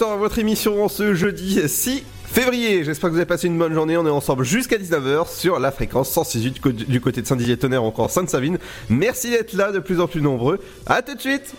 À votre émission ce jeudi 6 février. J'espère que vous avez passé une bonne journée. On est ensemble jusqu'à 19h sur la fréquence 168 du côté de Saint-Didier-Tonnerre, encore Sainte-Savine. Merci d'être là, de plus en plus nombreux. À tout de suite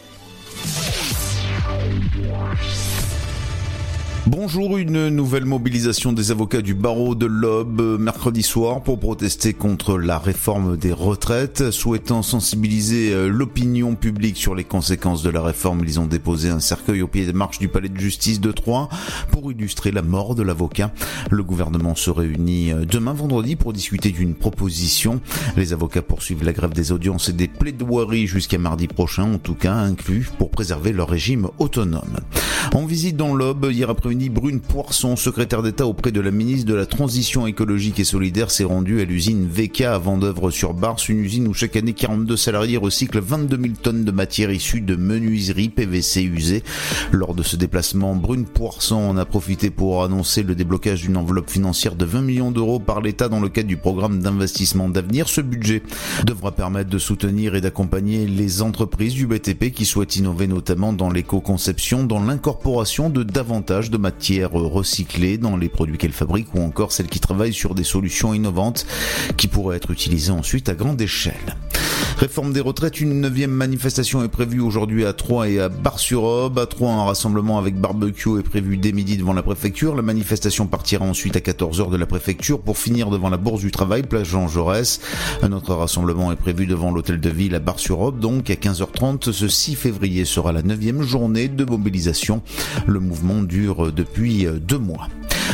Bonjour, une nouvelle mobilisation des avocats du barreau de l'Aube euh, mercredi soir pour protester contre la réforme des retraites. Souhaitant sensibiliser euh, l'opinion publique sur les conséquences de la réforme, ils ont déposé un cercueil au pied des marches du palais de justice de Troyes pour illustrer la mort de l'avocat. Le gouvernement se réunit euh, demain vendredi pour discuter d'une proposition. Les avocats poursuivent la grève des audiences et des plaidoiries jusqu'à mardi prochain, en tout cas inclus, pour préserver leur régime autonome. En visite dans l'Aube, hier après-midi, Brune Poisson, secrétaire d'État auprès de la ministre de la Transition écologique et solidaire, s'est rendue à l'usine VK à Vendœuvre-sur-Barse, une usine où chaque année 42 salariés recyclent 22 000 tonnes de matière issue de menuiserie PVC usée. Lors de ce déplacement, Brune Poisson en a profité pour annoncer le déblocage d'une enveloppe financière de 20 millions d'euros par l'État dans le cadre du programme d'investissement d'avenir. Ce budget devra permettre de soutenir et d'accompagner les entreprises du BTP qui souhaitent innover notamment dans l'éco-conception, dans l'incorporation de davantage de matières recyclées dans les produits qu'elles fabriquent ou encore celles qui travaillent sur des solutions innovantes qui pourraient être utilisées ensuite à grande échelle. Réforme des retraites, une neuvième manifestation est prévue aujourd'hui à Troyes et à Bar-sur-Aube. À Troyes, un rassemblement avec barbecue est prévu dès midi devant la préfecture. La manifestation partira ensuite à 14h de la préfecture pour finir devant la Bourse du Travail, place Jean Jaurès. Un autre rassemblement est prévu devant l'hôtel de ville à Bar-sur-Aube. Donc à 15h30, ce 6 février sera la neuvième journée de mobilisation. Le mouvement dure depuis deux mois.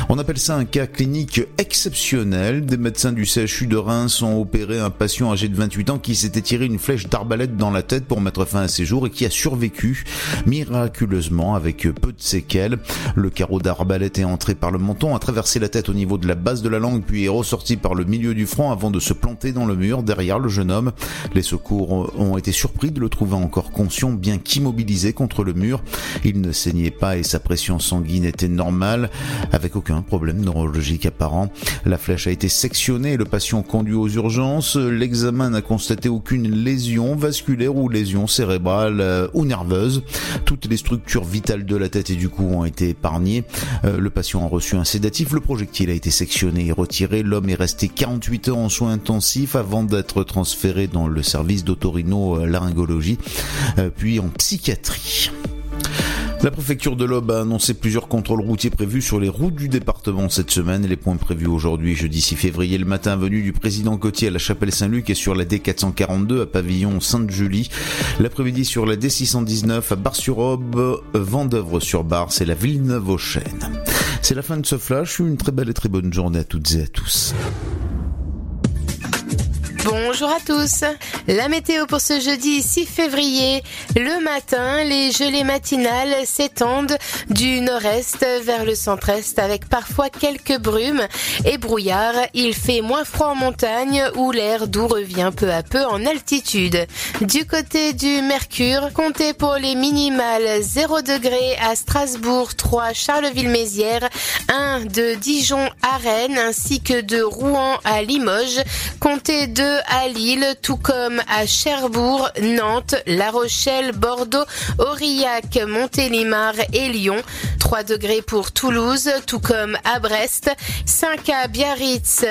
On appelle ça un cas clinique exceptionnel. Des médecins du CHU de Reims ont opéré un patient âgé de 28 ans qui s'était tiré une flèche d'arbalète dans la tête pour mettre fin à ses jours et qui a survécu miraculeusement avec peu de séquelles. Le carreau d'arbalète est entré par le menton, a traversé la tête au niveau de la base de la langue puis est ressorti par le milieu du front avant de se planter dans le mur derrière le jeune homme. Les secours ont été surpris de le trouver encore conscient bien qu'immobilisé contre le mur. Il ne saignait pas et sa pression sanguine était normale avec problème neurologique apparent. La flèche a été sectionnée le patient conduit aux urgences. L'examen n'a constaté aucune lésion vasculaire ou lésion cérébrale euh, ou nerveuse. Toutes les structures vitales de la tête et du cou ont été épargnées. Euh, le patient a reçu un sédatif. Le projectile a été sectionné et retiré. L'homme est resté 48 heures en soins intensifs avant d'être transféré dans le service d'autorino-laryngologie, euh, puis en psychiatrie. La préfecture de l'Aube a annoncé plusieurs contrôles routiers prévus sur les routes du département cette semaine. Les points prévus aujourd'hui, jeudi 6 février, le matin, venue du président Cotier à la chapelle Saint-Luc et sur la D442 à pavillon Sainte-Julie. L'après-midi sur la D619 à Bar-sur-Aube, Vendœuvre-sur-Barse et la Villeneuve-aux-Chênes. C'est la fin de ce flash. Une très belle et très bonne journée à toutes et à tous. Bonjour à tous. La météo pour ce jeudi 6 février. Le matin, les gelées matinales s'étendent du nord-est vers le centre-est avec parfois quelques brumes et brouillards. Il fait moins froid en montagne où l'air doux revient peu à peu en altitude. Du côté du Mercure, comptez pour les minimales 0 degré à Strasbourg, 3 Charleville-Mézières, 1 de Dijon à Rennes ainsi que de Rouen à Limoges. Comptez 2 à Lille, tout comme à Cherbourg, Nantes, La Rochelle, Bordeaux, Aurillac, Montélimar et Lyon. 3 degrés pour Toulouse, tout comme à Brest. 5 à Biarritz,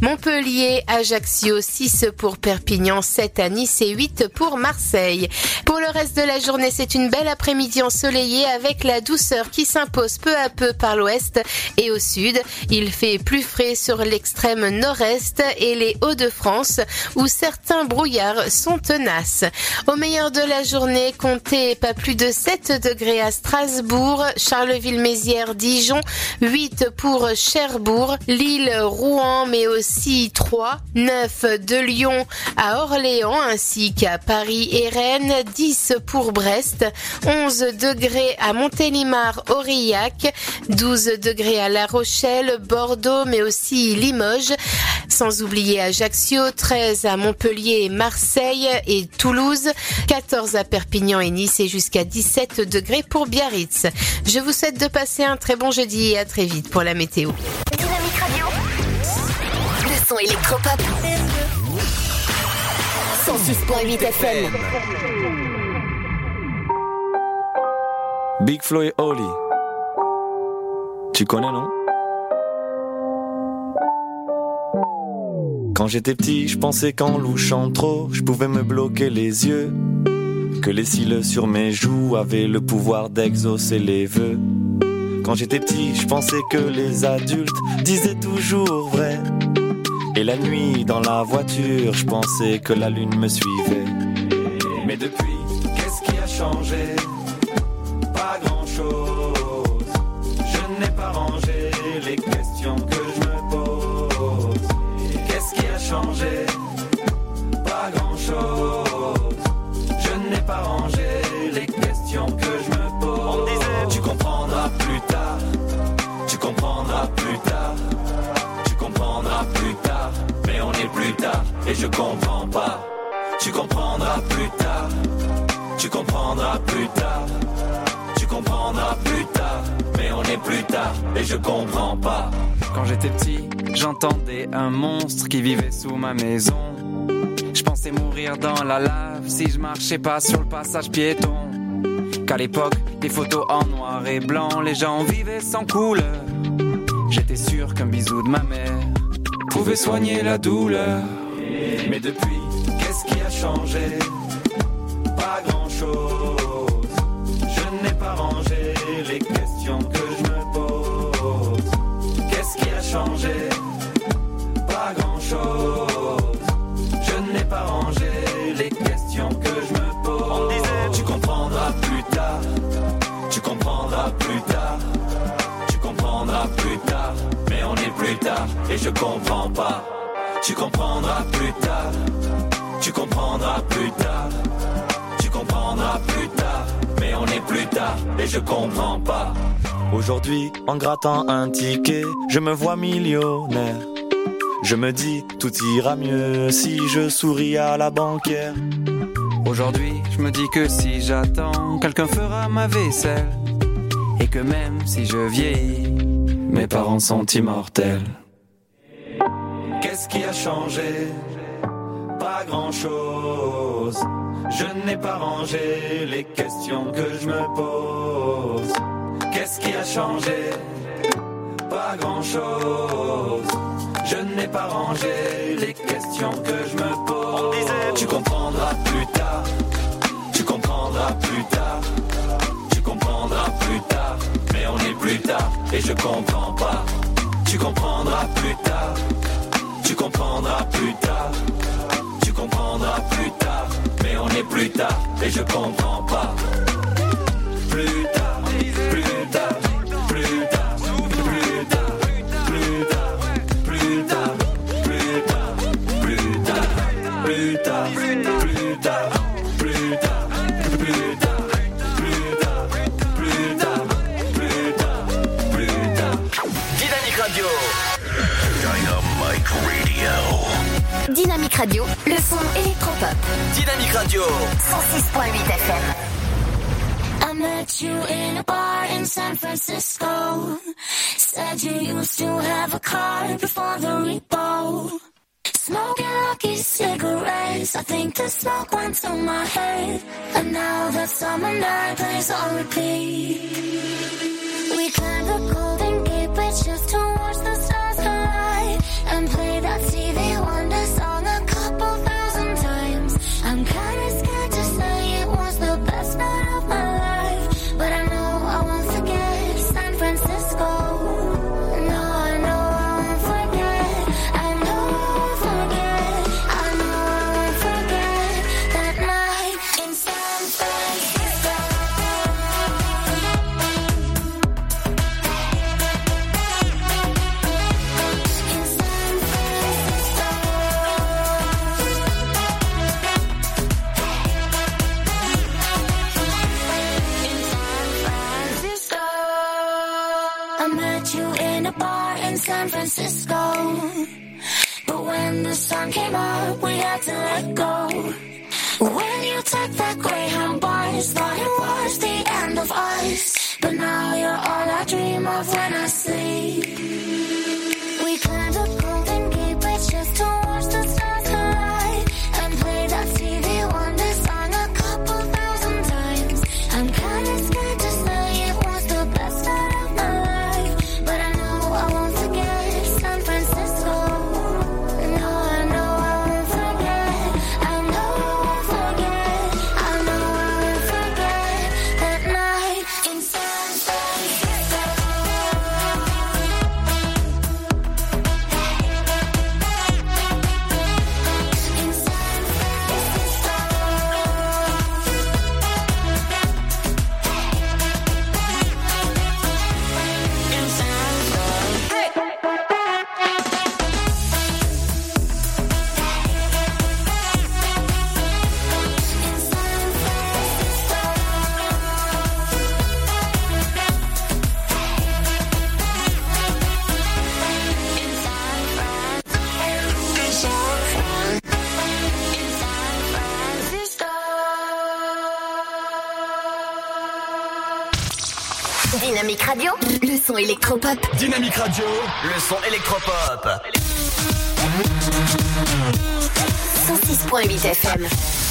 Montpellier, Ajaccio, 6 pour Perpignan, 7 à Nice et 8 pour Marseille. Pour le reste de la journée, c'est une belle après-midi ensoleillée avec la douceur qui s'impose peu à peu par l'ouest et au sud. Il fait plus frais sur l'extrême nord-est et les Hauts-de-France. Où certains brouillards sont tenaces. Au meilleur de la journée, comptez pas plus de 7 degrés à Strasbourg, Charleville-Mézières, Dijon, 8 pour Cherbourg, Lille, Rouen, mais aussi 3, 9 de Lyon à Orléans ainsi qu'à Paris et Rennes, 10 pour Brest, 11 degrés à Montélimar, Aurillac, 12 degrés à La Rochelle, Bordeaux, mais aussi Limoges, sans oublier Ajaccio, 13 à Montpellier, Marseille et Toulouse, 14 à Perpignan et Nice et jusqu'à 17 degrés pour Biarritz. Je vous souhaite de passer un très bon jeudi et à très vite pour la météo. Dynamique Radio. Le son électropop. 106.8 FM. Big Flo et Oli. Tu connais, non? Quand j'étais petit, je pensais qu'en louchant trop, je pouvais me bloquer les yeux. Que les cils sur mes joues avaient le pouvoir d'exaucer les vœux. Quand j'étais petit, je pensais que les adultes disaient toujours vrai. Et la nuit, dans la voiture, je pensais que la lune me suivait. Mais depuis, qu'est-ce qui a changé? Pas grand-chose. Je n'ai pas rangé les questions que je me pose. On disait, tu comprendras plus tard. Tu comprendras plus tard. Tu comprendras plus tard. Mais on est plus tard et je comprends pas. Tu comprendras plus tard. Tu comprendras plus tard. Tu comprendras plus tard. Mais on est plus tard et je comprends pas. Quand j'étais petit, j'entendais un monstre qui vivait sous ma maison. Je pensais mourir dans la lave si je marchais pas sur le passage piéton. Qu'à l'époque, des photos en noir et blanc, les gens vivaient sans couleur. J'étais sûr qu'un bisou de ma mère pouvait soigner la douleur. Mais depuis, qu'est-ce qui a changé? Pas grand-chose. Pas grand-chose. Je n'ai pas rangé les questions que je me pose. On disait, tu comprendras plus tard. Tu comprendras plus tard. Tu comprendras plus tard. Mais on est plus tard et je comprends pas. Tu comprendras plus tard. Tu comprendras plus tard. Tu comprendras plus tard. Mais on est plus tard et je comprends pas. Aujourd'hui, en grattant un ticket, je me vois millionnaire. Je me dis, tout ira mieux si je souris à la banquière. Aujourd'hui, je me dis que si j'attends, quelqu'un fera ma vaisselle. Et que même si je vieillis, mes parents sont immortels. Qu'est-ce qui a changé? Pas grand-chose. Je n'ai pas rangé les questions que je me pose. Qu'est-ce qui a changé? Pas grand-chose. Je n'ai pas rangé les questions que je me pose. Tu comprendras plus tard. Tu comprendras plus tard. Tu comprendras plus tard. Mais on est plus tard et je comprends pas. Tu comprendras plus tard. Tu comprendras plus tard. Tu comprendras plus tard. Mais on est plus tard et je comprends pas. Plus tard, Dynamique Radio. Le son électropop. Dynamique Radio. 106.8 FM. Met you in a bar in San Francisco. Said you used to have a car before the repo. Smoking lucky cigarettes. I think the smoke went to my head. And now that summer night plays on repeat. We climbed the Golden Gate Bridge just to watch the stars collide. And play that TV Wonder song a couple thousand times. I'm kinda scared to say it was the best night of my life but I'm a bar in San Francisco. But when the sun came up, we had to let go. When you took that Greyhound bus, thought it was the end of us. But now you're all I dream of when I sleep. Électropop. Dynamique Radio, le son électropop. 106.8 FM.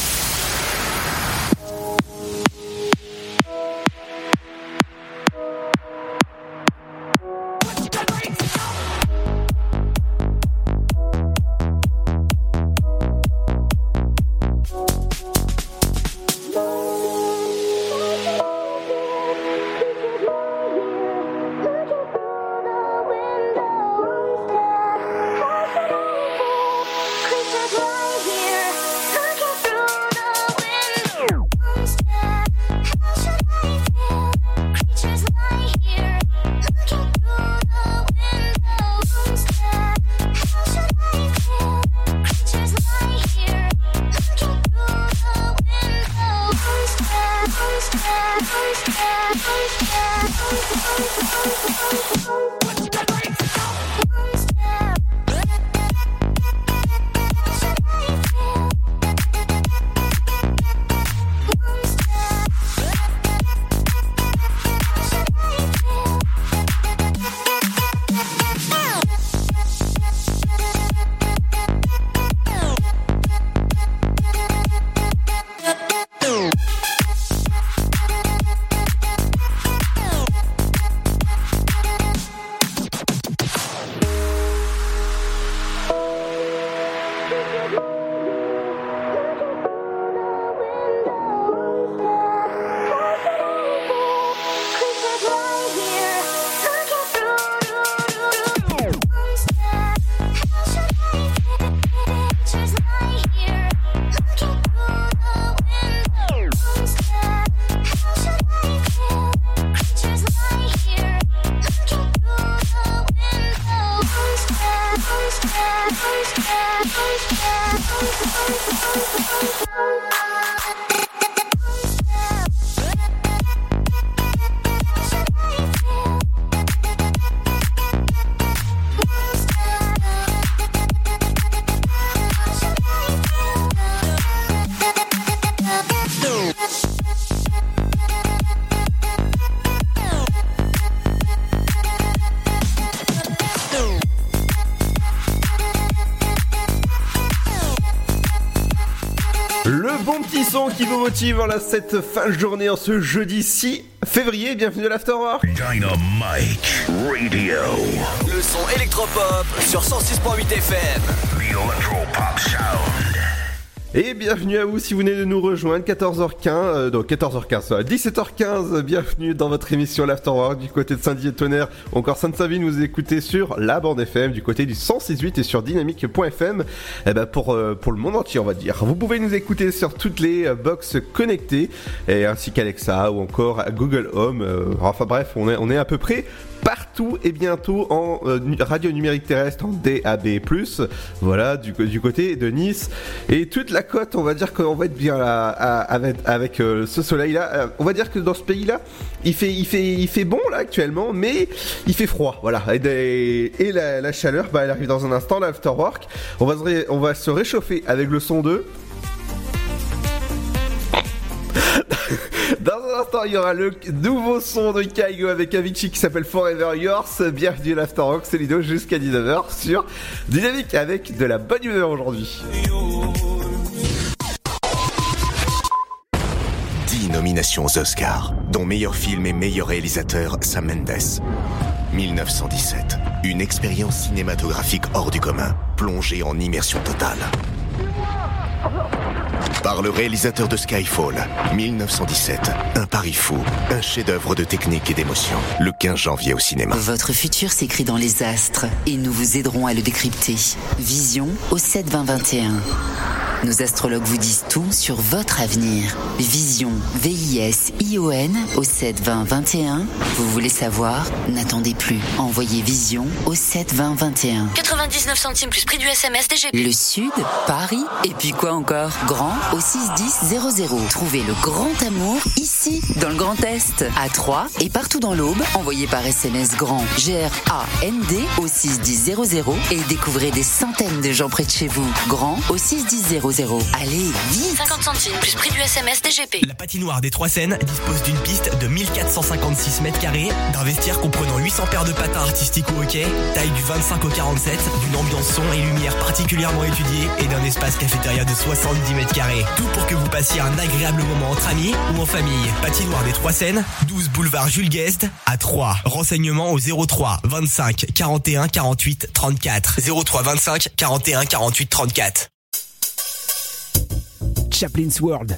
Qui vous motive en cette fin de journée en ce jeudi 6 février. Bienvenue à l'Afterwork. Dynamite Radio. Le son électropop sur 106.8 FM. The Electropop Sound. Et bienvenue à vous si vous venez de nous rejoindre 14h15, euh, donc 14h15, euh, 17h15, bienvenue dans votre émission l'Afterwork du côté de Saint-Dié Tonnerre, encore Sainte-Savine, vous écoutez sur la bande FM du côté du 106.8 et sur dynamique.fm eh ben pour, euh, pour le monde entier on va dire. Vous pouvez nous écouter sur toutes les euh, box connectées et ainsi qu'Alexa ou encore Google Home, euh, enfin bref on est, on est à peu près partout et bientôt en euh, radio numérique terrestre en DAB+. Voilà, du, côté de Nice et toute la côte. On va dire qu'on va être bien là avec, euh, ce soleil-là. Euh, on va dire que dans ce pays-là, il fait, il fait, il fait bon là actuellement, mais il fait froid. Voilà, et, la, chaleur, bah, elle arrive dans un instant. L'afterwork, on va, se on va se réchauffer avec le son de. Dans un instant, il y aura le nouveau son de Kaigo avec Avicii qui s'appelle Forever Yours. Bienvenue à l'Afterrock, c'est Lido jusqu'à 19h sur Dynamique avec de la bonne humeur aujourd'hui. 10 nominations aux Oscars, dont meilleur film et meilleur réalisateur Sam Mendes. 1917, une expérience cinématographique hors du commun, plongée en immersion totale. Par le réalisateur de Skyfall, 1917, un pari fou, un chef-d'œuvre de technique et d'émotion, le 15 janvier au cinéma. Votre futur s'écrit dans les astres et nous vous aiderons à le décrypter. Vision au 7 20 21. Nos astrologues vous disent tout sur votre avenir. Vision, V-I-S-I-O-N au 7 20 21. Vous voulez savoir? N'attendez plus. Envoyez Vision au 7 20 21. 99 centimes plus prix du SMS DGP. Le Sud, Paris, et puis quoi encore? Grand au 61000. Trouvez le grand amour ici, dans le Grand Est, à Troyes et partout dans l'Aube. Envoyez par SMS grand G-R-A-N-D au 61000 et découvrez des centaines de gens près de chez vous. Grand au 61000. Allez, vite 50 centimes plus prix du SMS DGP. La patinoire des Trois Seines dispose d'une piste de 1456 mètres carrés, d'un vestiaire comprenant 800 paires de patins artistiques ou hockey, taille du 25 au 47, d'une ambiance son et lumière particulièrement étudiée et d'un espace cafétéria de 70 mètres carrés. Tout pour que vous passiez un agréable moment entre amis ou en famille. Patinoire des Trois Seines, 12 boulevard Jules Guest à 3. Renseignements au 03 25 41 48 34. 03 25 41 48 34. Chaplin's World.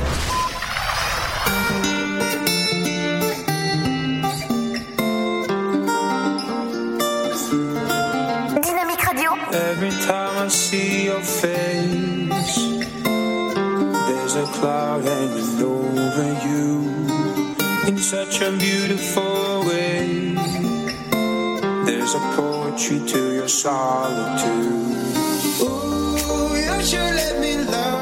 time I see your face, there's a cloud hanging over you in such a beautiful way. There's a poetry to your solitude. Ooh, you should let me love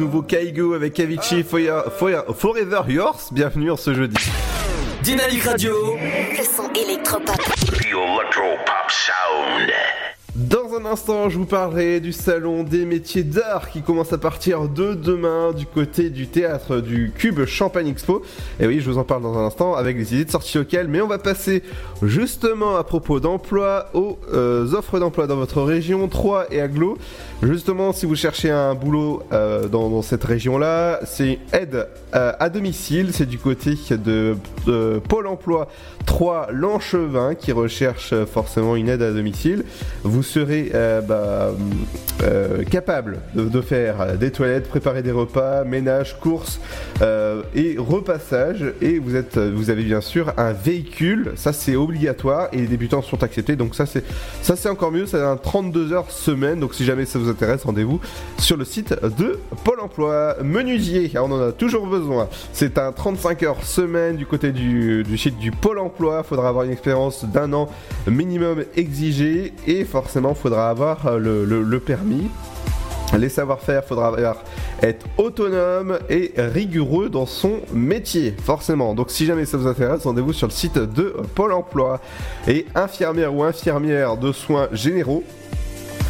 nouveau Kaigo avec Avicii Foya- Foya- Forever Yours. Bienvenue en ce jeudi. Dynamique Radio. Le son électropop. Un instant, je vous parlerai du salon des métiers d'art qui commence à partir de demain du côté du théâtre du Cube Champagne Expo. Et oui, je vous en parle dans un instant avec les idées de sortie locales. Mais on va passer justement à propos d'emploi aux euh, offres d'emploi dans votre région, 3 et Aglo. Justement, si vous cherchez un boulot euh, dans, cette région-là, c'est aide euh, à domicile. C'est du côté de, Pôle emploi 3 Lanchevin qui recherche forcément une aide à domicile. Vous serez euh, bah, euh, capable de, faire des toilettes, préparer des repas, ménage, courses euh, et repassage. Et vous, êtes, vous avez bien sûr un véhicule, ça c'est obligatoire et les débutants sont acceptés. Donc ça c'est ça c'est encore mieux, c'est un 32 heures semaine. Donc si jamais ça vous intéresse, rendez-vous sur le site de Pôle Emploi. Menuisier, ah, on en a toujours besoin. C'est un 35 heures semaine du côté du, du site du Pôle Emploi. Faudra avoir une expérience d'un an minimum exigé et forcément faudra avoir euh, le, permis. Les savoir-faire, faudra être autonome et rigoureux dans son métier, forcément. Donc si jamais ça vous intéresse, rendez-vous sur le site de Pôle Emploi. Et infirmière ou infirmière de soins généraux,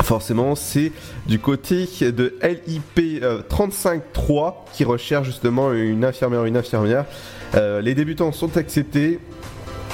Forcément, c'est du côté de LIP euh, 35.3 qui recherche justement une infirmière ou une infirmière. Euh, les débutants sont acceptés.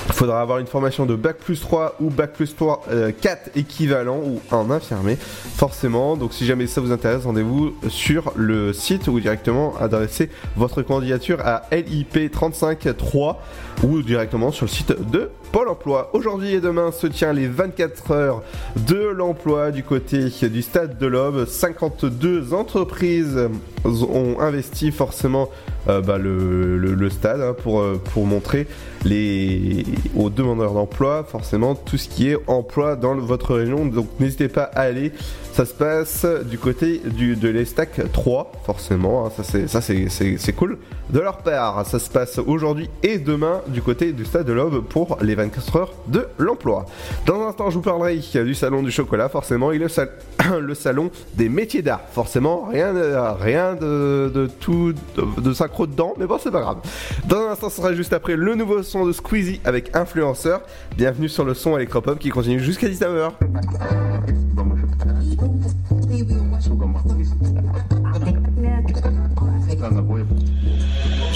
Il faudra avoir une formation de Bac plus 3 ou Bac plus 3 euh, 4 équivalent ou un infirmier, forcément. Donc si jamais ça vous intéresse, rendez-vous sur le site ou directement adressez votre candidature à LIP 35.3 ou directement sur le site de Pôle emploi. Aujourd'hui et demain se tient les 24 heures de l'emploi du côté du stade de l'Aube. 52 entreprises ont investi forcément euh, bah, le, stade hein, pour, euh, pour montrer les, aux demandeurs d'emploi forcément tout ce qui est emploi dans votre région. Donc n'hésitez pas à aller. Ça se passe du côté de l'Estac 3, forcément. hein, ça c'est cool. De leur part, ça se passe aujourd'hui et demain du côté du stade de l'Aube pour les 24 heures de l'emploi. Dans un instant, je vous parlerai du salon du chocolat, forcément, et le, sal- le salon des métiers d'art, forcément. Rien, rien de, de tout de, de synchro dedans, mais bon, c'est pas grave. Dans un instant, ce sera juste après le nouveau son de Squeezie avec Influenceur. Bienvenue sur le son électropop qui continue jusqu'à 19h.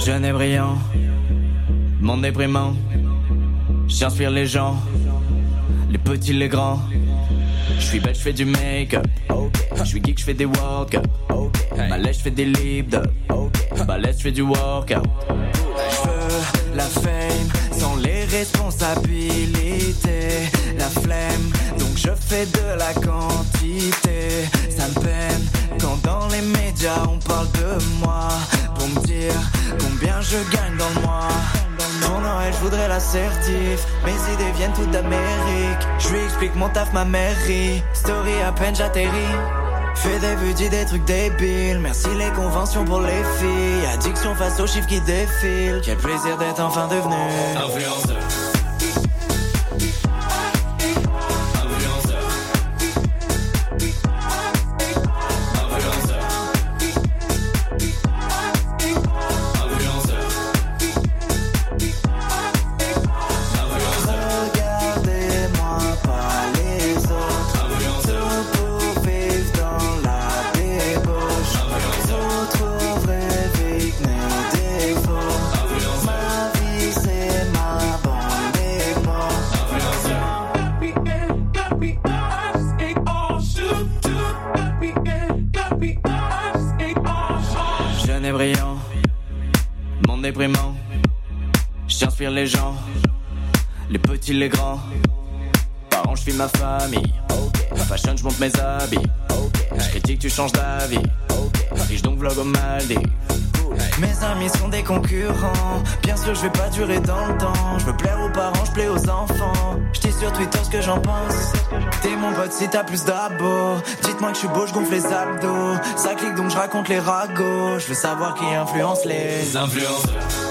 Jeune et brillant, monde déprimant. J'inspire les gens, les petits, les grands. Je suis belle, je fais du make-up. Je suis geek, je fais des workouts. Balèze, je fais des lip Balèze, je fais du workout. La fame sans les responsabilités. La flemme, donc je fais de la quantité. Ça me peine quand dans les médias on parle de moi. Pour me dire combien je gagne dans le mois. Pour Noël, je voudrais l'assertif. Mes idées viennent toutes d'Amérique. Je lui explique mon taf, ma mairie. Story à peine j'atterris. Fais des vues, dis des trucs débiles. Merci les conventions pour les filles. Addiction face aux chiffres qui défilent. Quel plaisir d'être enfin devenu influenceur. Et brillant, déprimant. J'inspire les gens, les petits, les grands. Parents, je suis ma famille. Fashion, je monte mes habits. Je critique, tu changes d'avis. Riche donc vlog au Maldives Mes amis sont des concurrents. Bien sûr je vais pas durer dans le temps. Je veux plaire aux parents, je plais aux enfants. Je dis sur Twitter ce que j'en pense. T'es mon pote si t'as plus d'abos Dites-moi que je suis beau, je gonfle les abdos. Ça clique donc je raconte les ragots. Je veux savoir qui influence les influenceurs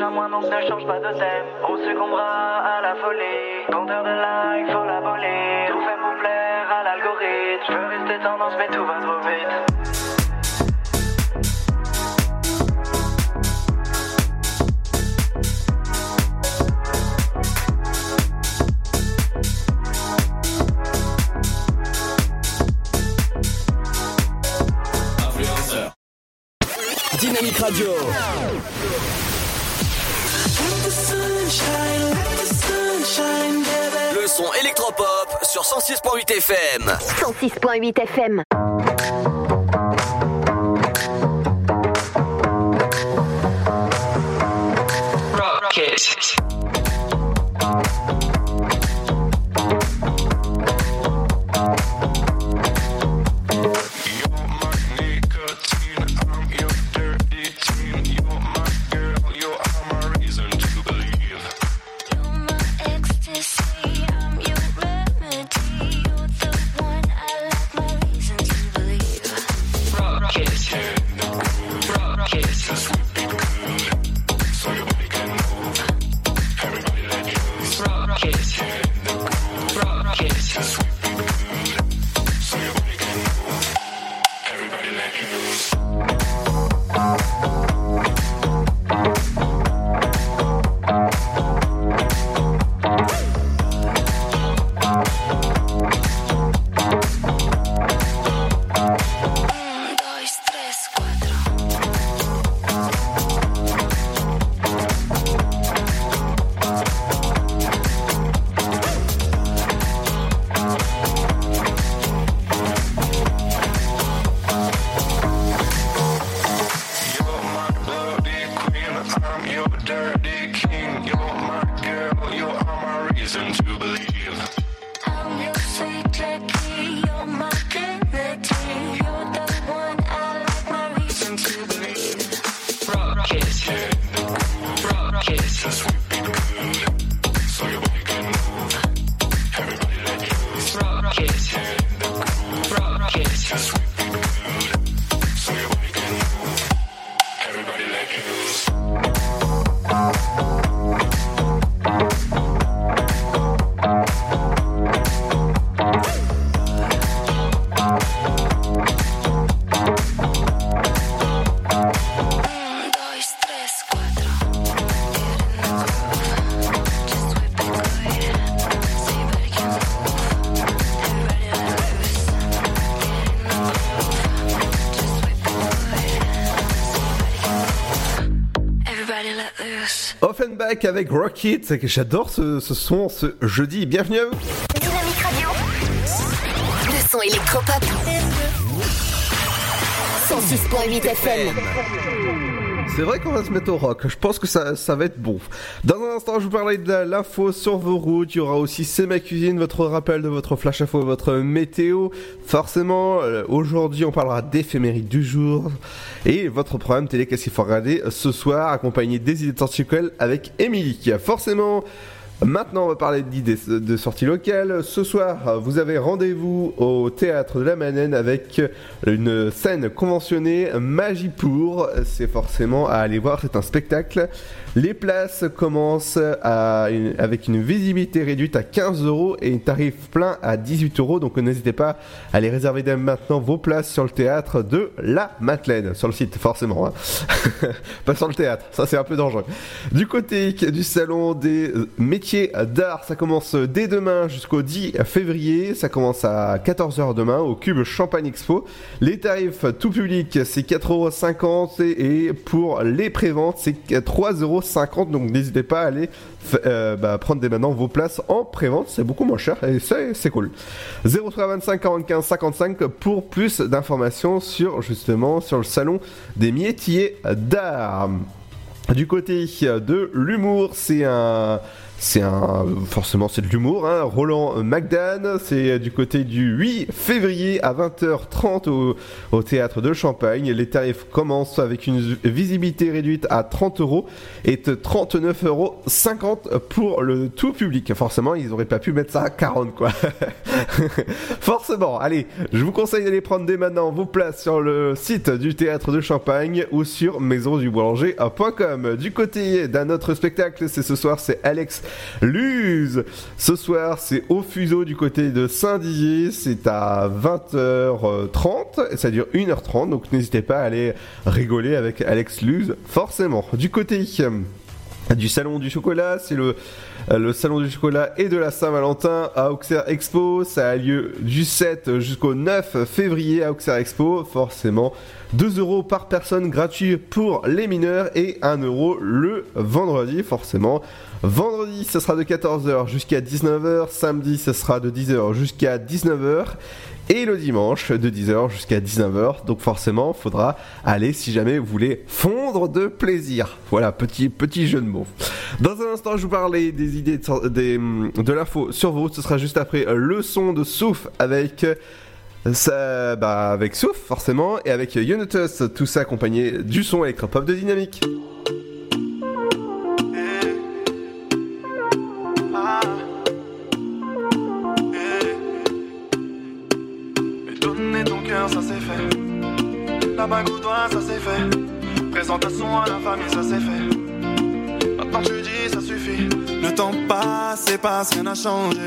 marche à ne change pas de thème. On succombera à la folie. Compteur de likes, faut l'abolir. Tout fait pour plaire à l'algorithme. Je veux rester tendance, mais tout va trop vite. FM. 106.8 FM. Offenbach avec Rocket, j'adore ce, ce son ce jeudi. Bienvenue à vous. Dynamique Radio. Le son électropop. 106.8 FM. C'est vrai qu'on va se mettre au rock. Je pense que ça, ça va être bon. Dans un instant, je vous parlerai de l'info sur vos routes. Il y aura aussi C'est ma cuisine, votre rappel de votre flash info, votre météo. Forcément, euh, aujourd'hui, on parlera d'éphémérides du jour. Et votre programme télé, qu'est-ce qu'il faut regarder ce soir, accompagné des idées locales avec Émilie. Forcément, Maintenant, on va parler d'idées de sorties locales. Ce soir, vous avez rendez-vous au théâtre de la Manène avec une scène conventionnée Magie pour. C'est forcément à aller voir, c'est un spectacle. Les places commencent avec une visibilité réduite à 15 euros et un tarif plein à 18 euros. Donc n'hésitez pas à les réserver dès maintenant vos places sur le théâtre de la Madeleine. Sur le site, forcément. hein. pas sur le théâtre, ça c'est un peu dangereux. Du côté du salon des euh, métiers d'art, ça commence dès demain jusqu'au 10 février. Ça commence à 14h demain au Cube Champagne Expo. Les tarifs tout public, c'est 4,50€ et et pour les préventes, c'est 3,50€. Donc n'hésitez pas à aller euh, bah, prendre dès maintenant vos places en prévente. C'est beaucoup moins cher et c'est cool. 0325 45 55 pour plus d'informations sur justement sur le salon des métiers d'art. Du côté de l'humour, c'est un c'est un forcément c'est de l'humour. Hein. Roland McDan, c'est du côté du 8 février à 20h30 au, théâtre de Champagne. Les tarifs commencent avec une visibilité réduite à 30 euros et 39,50 euros pour le tout public. Forcément, ils auraient pas pu mettre ça à 40 quoi. Forcément, allez, je vous conseille d'aller prendre dès maintenant vos places sur le site du théâtre de Champagne ou sur maisonduboulanger.com. Du côté d'un autre spectacle, c'est ce soir, c'est Alex Luz. Ce soir, c'est au fuseau du côté de Saint-Dizier, c'est à 20h30 et ça dure 1h30, donc n'hésitez pas à aller rigoler avec Alex Luz, forcément. Du côté du salon du chocolat, c'est le euh, le salon du chocolat et de la Saint-Valentin à Auxerre Expo. Ça a lieu du 7 jusqu'au 9 février à Auxerre Expo. Forcément, 2 euros par personne gratuit pour les mineurs et 1 euro le vendredi. Forcément, vendredi ce sera de 14h jusqu'à 19h. Samedi ce sera de 10h jusqu'à 19h et le dimanche de 10h jusqu'à 19h. Donc forcément, faudra aller si jamais vous voulez fondre de plaisir. Voilà, petit petit jeu de mots. Dans un instant, je vous parlais des idées de, l'info sur vous. Ce sera juste après le son de Souf avec ça, bah avec Souf forcément et avec Yonutus, tout ça accompagné du son électropop de Dynamique. Ça c'est fait. La bague au doigt, ça c'est fait. Présentation à la famille, ça c'est fait. Maintenant tu dis, ça suffit. Le temps passe et passe, rien n'a changé.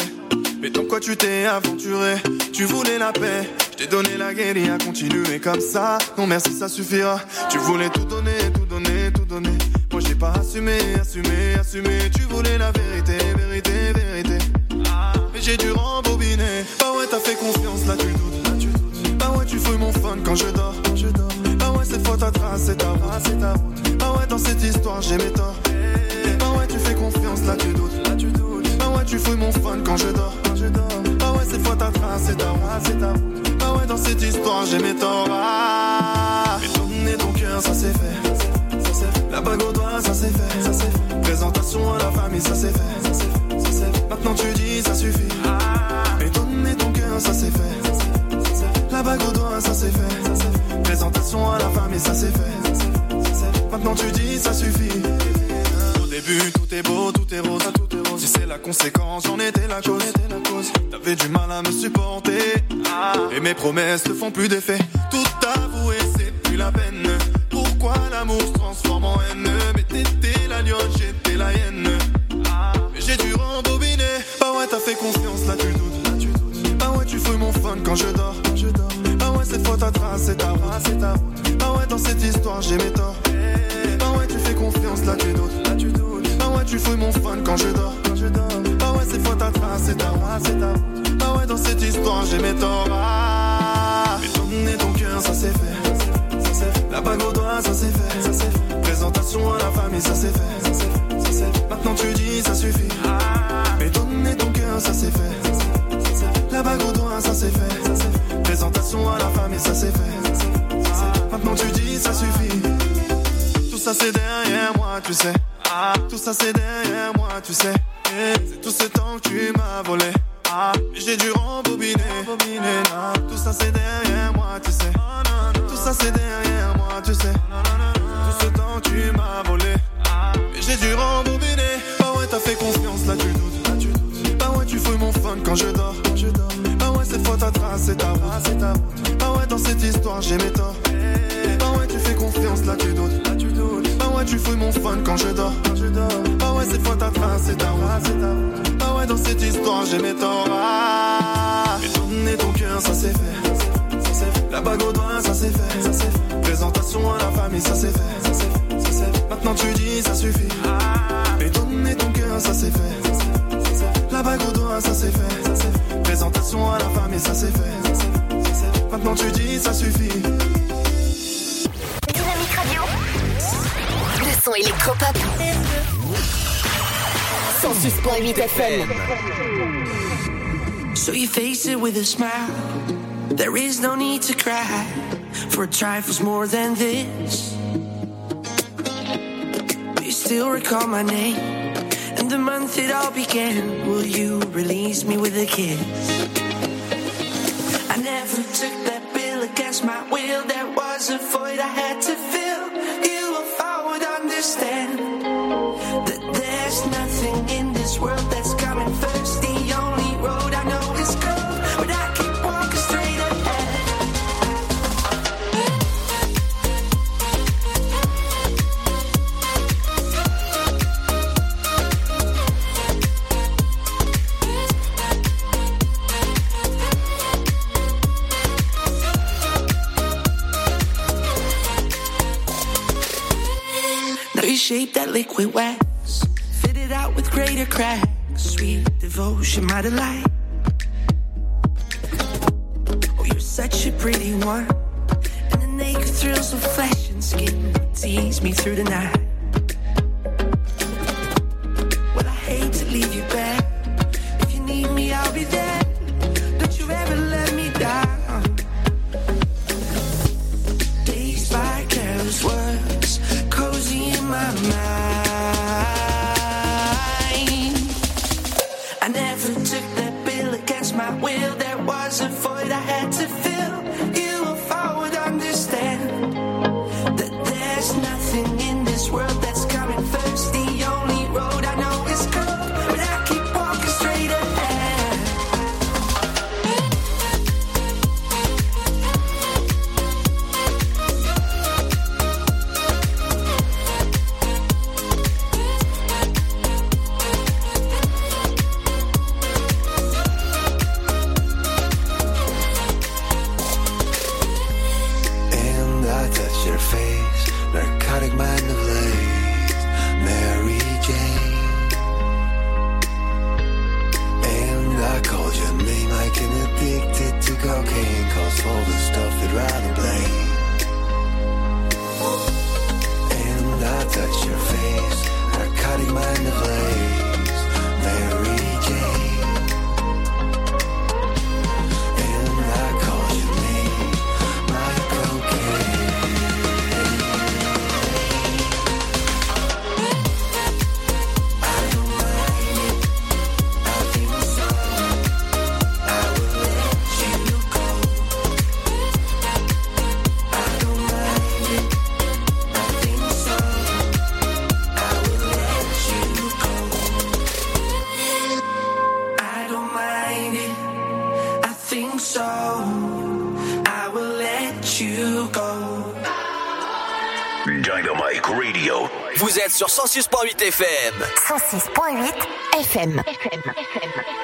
Mais dans quoi tu t'es aventuré Tu voulais la paix, je t'ai donné la à continuer comme ça. Non merci, ça suffira. Tu voulais tout donner, tout donner, tout donner. Moi j'ai pas assumé, assumé, assumé. Tu voulais la vérité, vérité, vérité. Mais j'ai dû rembobiner. Bah ouais, t'as fait confiance, là tu doutes. Histoire, j'ai mes torts. Bah ouais, tu fais confiance, là tu doutes, là tu doutes. Bah ouais, tu fouilles mon fun quand je dors, quand je dors. Bah ouais, cette fois ta trace, c'est ta c'est ta. Bah ouais, dans cette histoire, j'ai mes torts. Ah, mais donner ton cœur, ça c'est fait. Ça fait. La bague au doigt, ça c'est fait. Ça fait. Présentation à la famille, ça c'est fait. Ça fait. Ça fait. Maintenant tu dis, ça suffit. Et donner ton cœur, ça c'est fait. La bague au doigt, ça c'est fait. Présentation à la famille, ça c'est fait. Maintenant tu dis, ça suffit. Au début, tout est beau, tout est rose. Si c'est la conséquence, j'en étais la cause. T'avais du mal à me supporter. Et mes promesses ne font plus d'effet. Tout avouer, c'est plus la peine. Pourquoi l'amour se transforme en haine? Mais t'étais la lionne, j'étais la hyène. Mais j'ai dû rembobiner. Bah ouais, t'as fait confiance, là tu doutes. Là, tu doutes. Bah ouais, tu fouilles mon fun quand je dors. Quand je dors. Bah ouais, cette fois ta trace, c'est ta route. Bah ouais, dans cette histoire, j'ai mes torts. Tu fouilles mon fun quand je dors. Quand je dors. Bah ouais, cette fois ta trace, c'est ta c'est ta. Bah ouais, dans cette histoire, j'ai mes torts. Ah, mais donner ton cœur, ça c'est fait. Ça c'est fait. La bague au doigt, ça c'est fait. Ça c'est fait. Présentation à la famille, ça c'est fait. Ça c'est fait. Ça c'est fait. Maintenant tu dis, ça suffit. Mais donner ton cœur, ça c'est fait. Ça c'est fait. La bague au doigt, ça c'est fait. Ça c'est fait. Présentation à la famille, ça c'est fait. Ça c'est c'est fait. Maintenant tu dis, ça suffit. Tout ça c'est derrière moi, tu sais. Ah, tout ça c'est derrière moi, tu sais. Eh, C'est tout ce temps que tu m'as volé. Ah, j'ai dû rembobiner. Tout ça c'est derrière moi, tu sais. Tout ça c'est derrière moi, tu sais. Tout ce temps que tu m'as volé. Mais j'ai dû rembobiner. Bah ouais, t'as fait confiance, là tu doutes. Là, tu doutes. Bah ouais, tu fouilles mon fun quand je dors. Quand je dors. Bah ouais, cette fois ta trace, c'est ta route. c'est ta route. Bah ouais, dans cette histoire, j'ai mes torts. Bah ouais, tu fais confiance, là tu doutes. Tu fouilles mon fun quand je dors. Bah ouais, cette fois ta trace, c'est ta route. Bah ouais, dans cette histoire, j'ai mes torts. Ah, donner ton cœur, ça c'est fait. La bague au doigt, ça c'est fait. Présentation à la famille, ça c'est fait. Maintenant tu dis, ça suffit. Et donner ton cœur, ça c'est fait. La bague au doigt, ça c'est fait. Présentation à la famille. Ça c'est fait. Maintenant tu dis, ça suffit. son électropop. FM. So you face it with a smile. There is no need to cry for trifles more than this. You still recall my name and the month it all began. Will you release me with a kiss? I never took that bill against my will. There was a void I had. shape that liquid wax. Fit it out with greater cracks. Sweet devotion, my delight. Oh, you're such a pretty one. And the naked thrills of flesh and skin tease me through the night. sur 106.8 FM. 106.8 FM. FM. FM.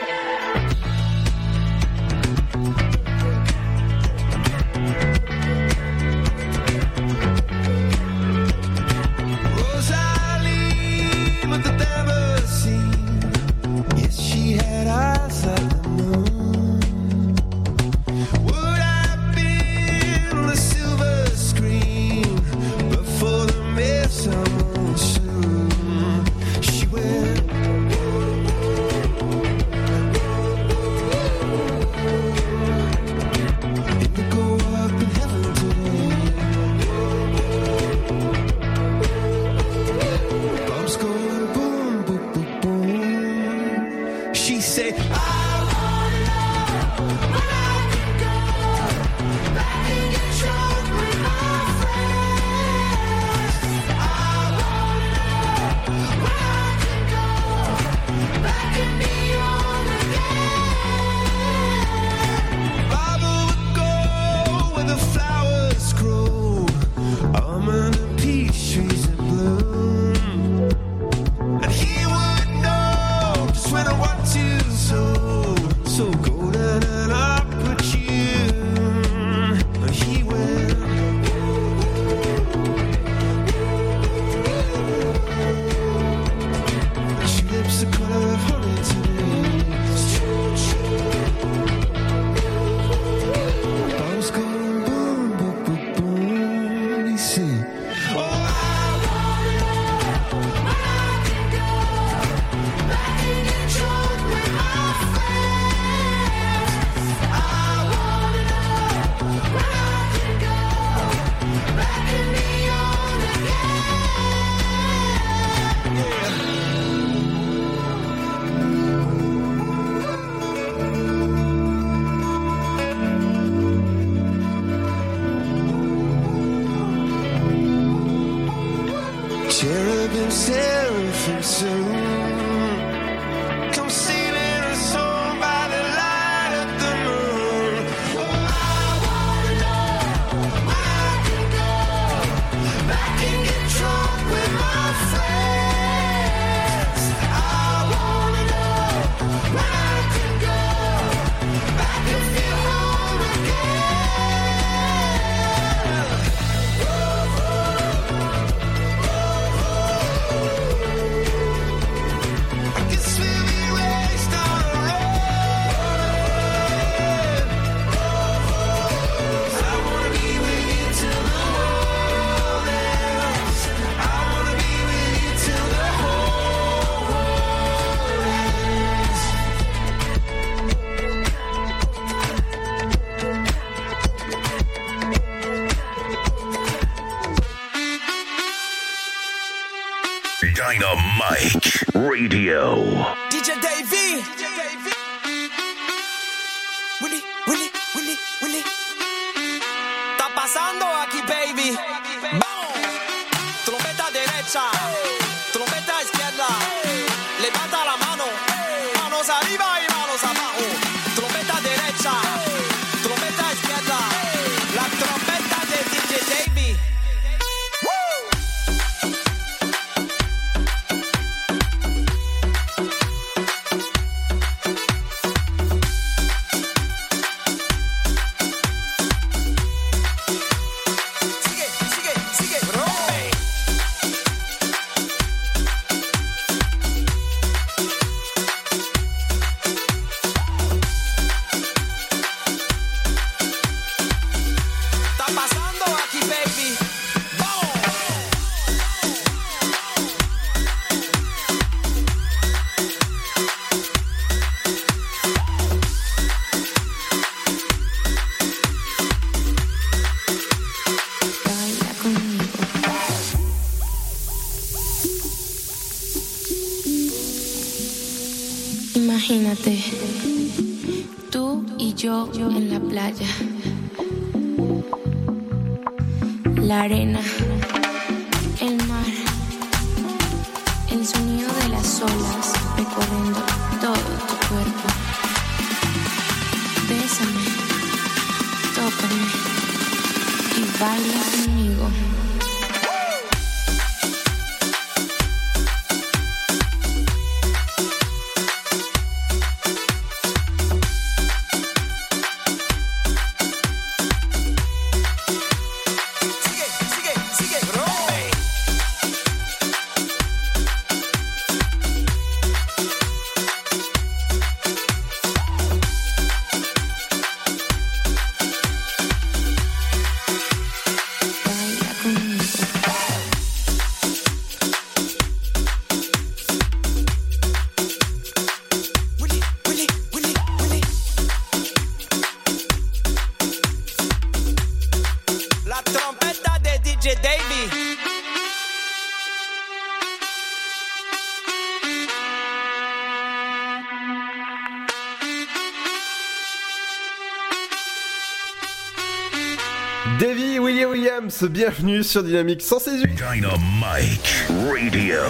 Bienvenue sur Dynamique 168. Dynamite Radio.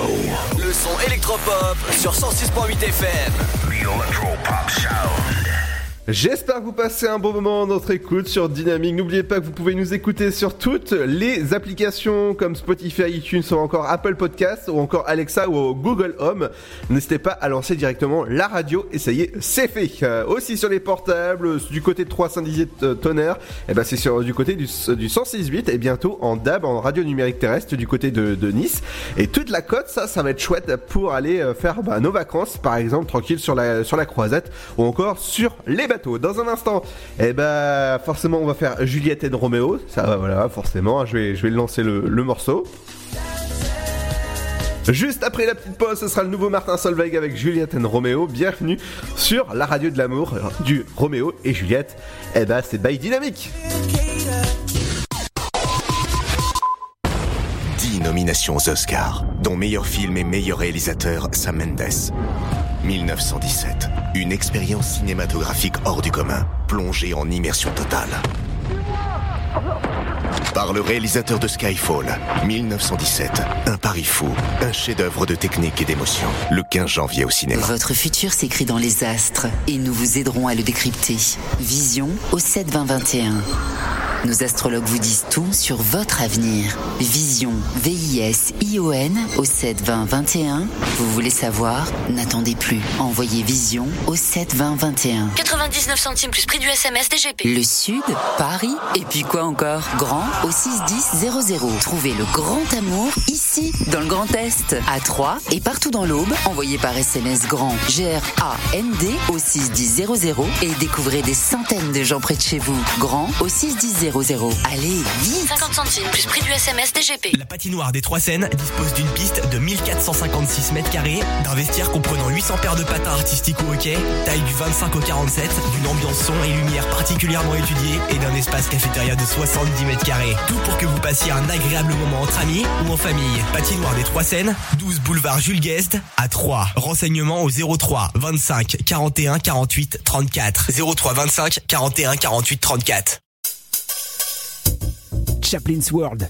Le son électropop sur 106.8 FM. The Electropop Sound. J'espère que vous passez un bon moment en notre écoute sur Dynamique. N'oubliez pas que vous pouvez nous écouter sur toutes les applications comme Spotify, iTunes ou encore Apple Podcast ou encore Alexa ou Google Home. N'hésitez pas à lancer directement la radio et ça y est, c'est fait. Euh, aussi sur les portables, du côté de 310 euh, tonnerre, et ben c'est sur du côté du, du 106.8 et bientôt en DAB, en radio numérique terrestre du côté de, de Nice. Et toute la côte, ça, ça va être chouette pour aller euh, faire bah, nos vacances, par exemple, tranquille sur la, sur la croisette ou encore sur les Dans un instant, eh ben, forcément, on va faire Juliette et Roméo. Ça, va, voilà, forcément, je vais, je vais lancer le, le morceau. Juste après la petite pause, ce sera le nouveau Martin Solveig avec Juliette et Roméo. Bienvenue sur la radio de l'amour euh, du Roméo et Juliette. Eh ben, c'est by Dynamique. 10 nominations aux Oscars, dont meilleur film et meilleur réalisateur Sam Mendes. 1917, une expérience cinématographique hors du commun, plongée en immersion totale. Par le réalisateur de Skyfall, 1917. Un pari fou, un chef-d'œuvre de technique et d'émotion. Le 15 janvier au cinéma. Votre futur s'écrit dans les astres et nous vous aiderons à le décrypter. Vision au 7 20 21. Nos astrologues vous disent tout sur votre avenir. Vision, V-I-S-I-O-N au 7 20 21. Vous voulez savoir? N'attendez plus. Envoyez Vision au 7 20 21. 99 centimes plus prix du SMS DGP. Le Sud, Paris, et puis quoi encore? Grand au 61000. Trouvez le grand amour ici, dans le Grand Est, à Troyes et partout dans l'Aube. Envoyez par SMS grand G-R-A-N-D au 61000 et découvrez des centaines de gens près de chez vous. Grand au 61000. Allez, vite 50 centimes plus prix du SMS DGP. La patinoire des Trois Seines dispose d'une piste de 1456 mètres carrés, d'un vestiaire comprenant 800 paires de patins artistiques au hockey, taille du 25 au 47, d'une ambiance son et lumière particulièrement étudiée et d'un espace cafétéria de 70 mètres carrés. Tout pour que vous passiez un agréable moment entre amis ou en famille. Patinoire des Trois Seines, 12 boulevard Jules Guest à 3. Renseignements au 03 25 41 48 34. 03 25 41 48 34. Chaplin's World.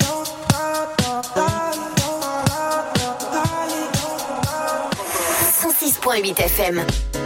Point 8 FM.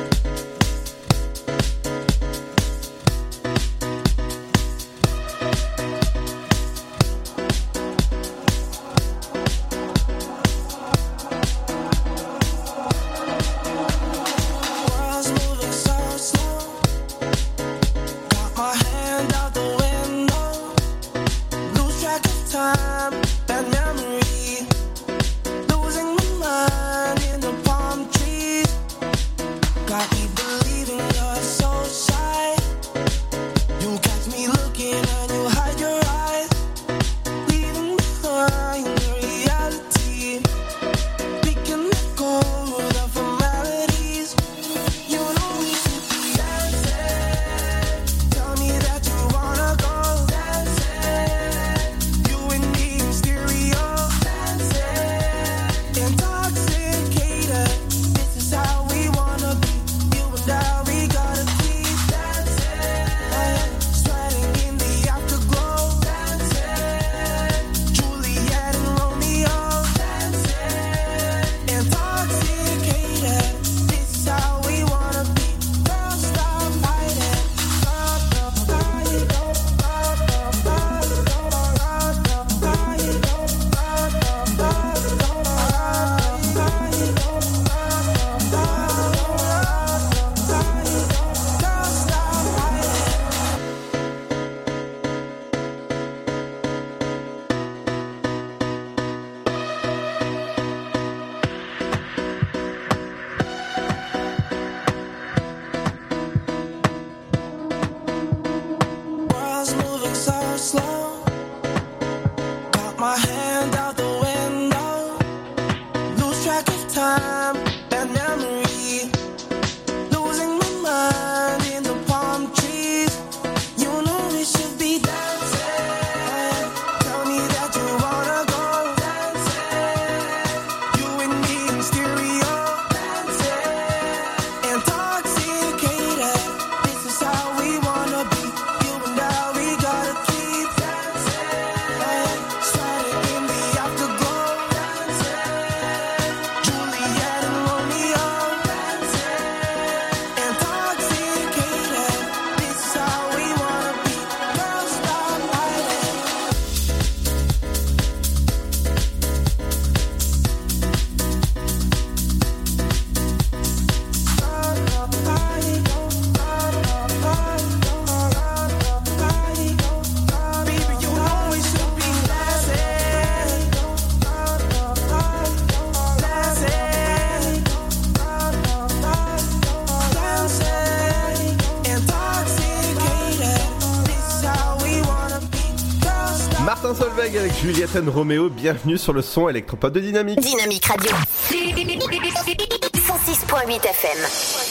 Juliette N. Roméo, bienvenue sur le son électropop de Dynamique. Dynamique Radio. 106.8 FM.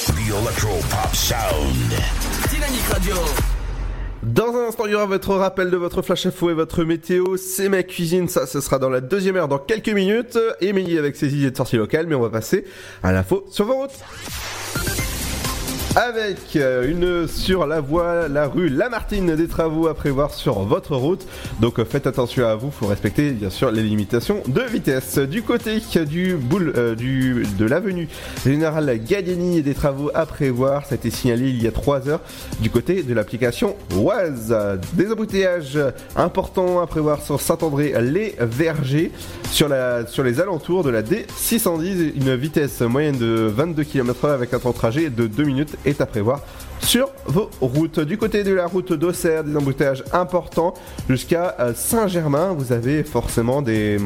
The Electro Pop Sound. Dynamique Radio. Dans un instant, il y aura votre rappel de votre flash info et votre météo. C'est ma cuisine, ça, ce sera dans la deuxième heure, dans quelques minutes. Émilie avec ses idées de sortie locale, mais on va passer à l'info sur vos routes. Avec euh, une sur la voie, la rue Lamartine, des travaux à prévoir sur votre route. Donc euh, faites attention à vous, faut respecter bien sûr les limitations de vitesse. Du côté du boule, euh, de l'avenue Général Gallieni, des travaux à prévoir. Ça a été signalé il y a 3 heures du côté de l'application Oise. Des embouteillages importants à prévoir sur Saint-André-les-Vergers, sur, la, sur les alentours de la D610, une vitesse moyenne de 22 km/h avec un temps de trajet de 2 minutes est à prévoir sur vos routes. Du côté de la route d'Auxerre, des embouteillages importants jusqu'à euh, Saint-Germain. Vous avez forcément des,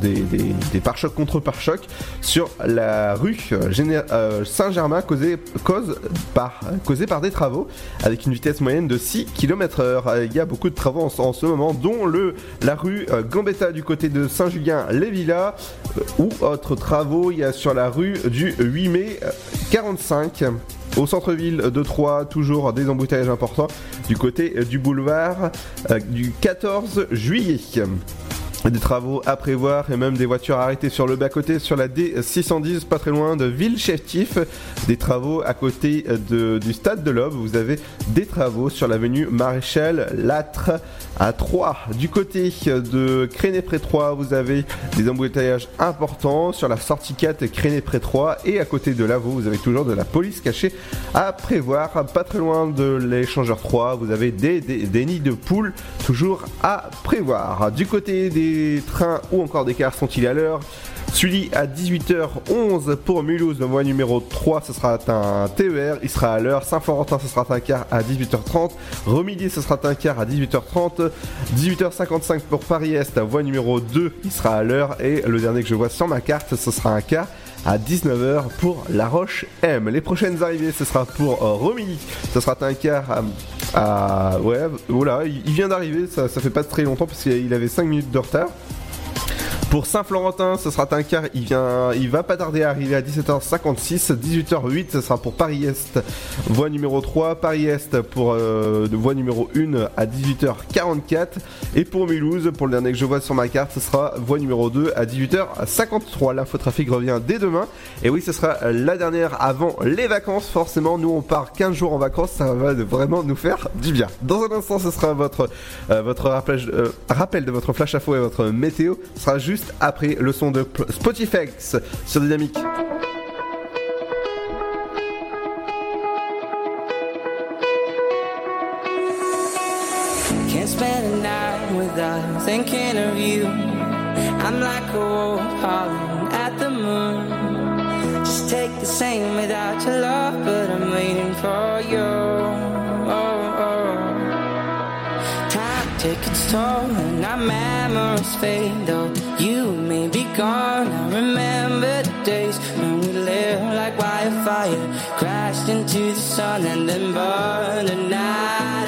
des, des, des pare-chocs contre pare-chocs sur la rue euh, euh, Saint-Germain causée, par, par des travaux avec une vitesse moyenne de 6 km heure. Il y a beaucoup de travaux en, en ce moment, dont le, la rue Gambetta du côté de Saint-Julien-les-Villas ou autres travaux. Il y a sur la rue du 8 mai euh, 45. Au centre-ville de Troyes, toujours des embouteillages importants du côté du boulevard euh, du 14 juillet. Des travaux à prévoir et même des voitures arrêtées sur le bas-côté sur la D610, pas très loin de Villecheftif. Des travaux à côté du stade de l'Aube. Vous avez des travaux sur l'avenue Maréchal Latre à 3. Du côté de Créné-près-Troyes, vous avez des embouteillages importants sur la sortie 4 Créné-près-Troyes. Et à côté de là, vous, avez toujours de la police cachée à prévoir. Pas très loin de l'échangeur 3, vous avez des, des- des nids de poules toujours à prévoir. Du côté des trains ou encore des cars sont-ils à l'heure? Celui à 18h11 pour Mulhouse, le voie numéro 3, ce sera un TER, il sera à l'heure. Saint-Florentin, ce sera un quart à 18h30. Romilly, ce sera un quart à 18h30. 18h55 pour Paris-Est, voie numéro 2, il sera à l'heure. Et le dernier que je vois sur ma carte, ce sera un quart à 19h pour La Roche M. Les prochaines arrivées, ce sera pour euh, Romilly, ce sera un quart à, ouais, voilà, il, il vient d'arriver, ça, ça fait pas très longtemps parce qu'il avait 5 minutes de retard. Pour Saint-Florentin, ce sera un quart, il, vient, il va pas tarder à arriver à 17h56, 18h08, ce sera pour Paris-Est, voie numéro 3, Paris-Est pour euh, voie numéro 1 à 18h44, et pour Mulhouse, pour le dernier que je vois sur ma carte, ce sera voie numéro 2 à 18h53. L'infotrafic revient dès demain, et oui, ce sera la dernière avant les vacances, forcément, nous on part 15 jours en vacances, ça va vraiment nous faire du bien. Dans un instant, ce sera votre, euh, euh, rappel de votre flash info et votre météo, ce sera juste après le son de Spotifx sur Dynamique. Can't spend a night without thinking of you. I'm like a wolf howling at the moon. Just take the same without your love, but I'm waiting for you. Takes its toll and our memories fade. Though you may be gone, I remember the days when we lived like wildfire, crashed into the sun and then burned the night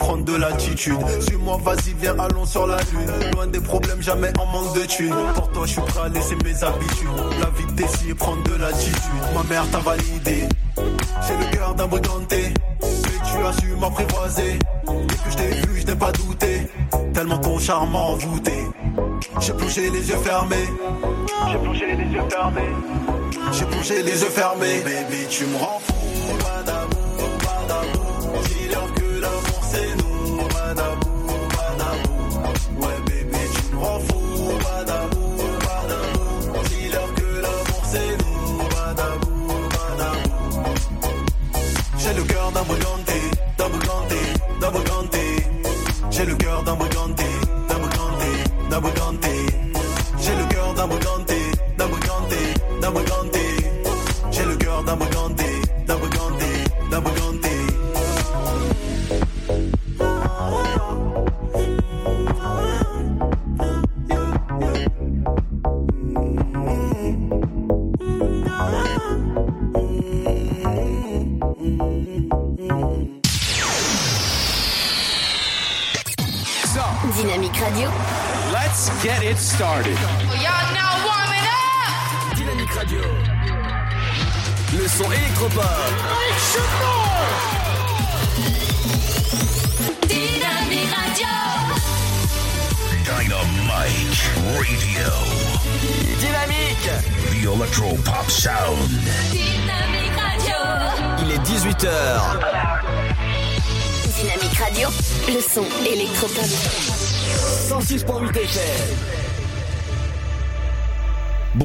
prendre de l'attitude. Suis-moi, vas-y, viens, allons sur la lune. Loin des problèmes, jamais en manque de thunes. Pour toi, je suis prêt à laisser mes habitudes. La vitesse y est prendre de l'attitude. Ma mère t'a validé. J'ai le cœur d'un briganté. Mais tu as su m'apprivoiser. Dès que je t'ai vu, je n'ai pas douté. Tellement ton charme m'a envoûté. J'ai plongé les yeux fermés. J'ai plongé les yeux fermés. J'ai plongé les yeux fermés. Baby, tu me rends fou.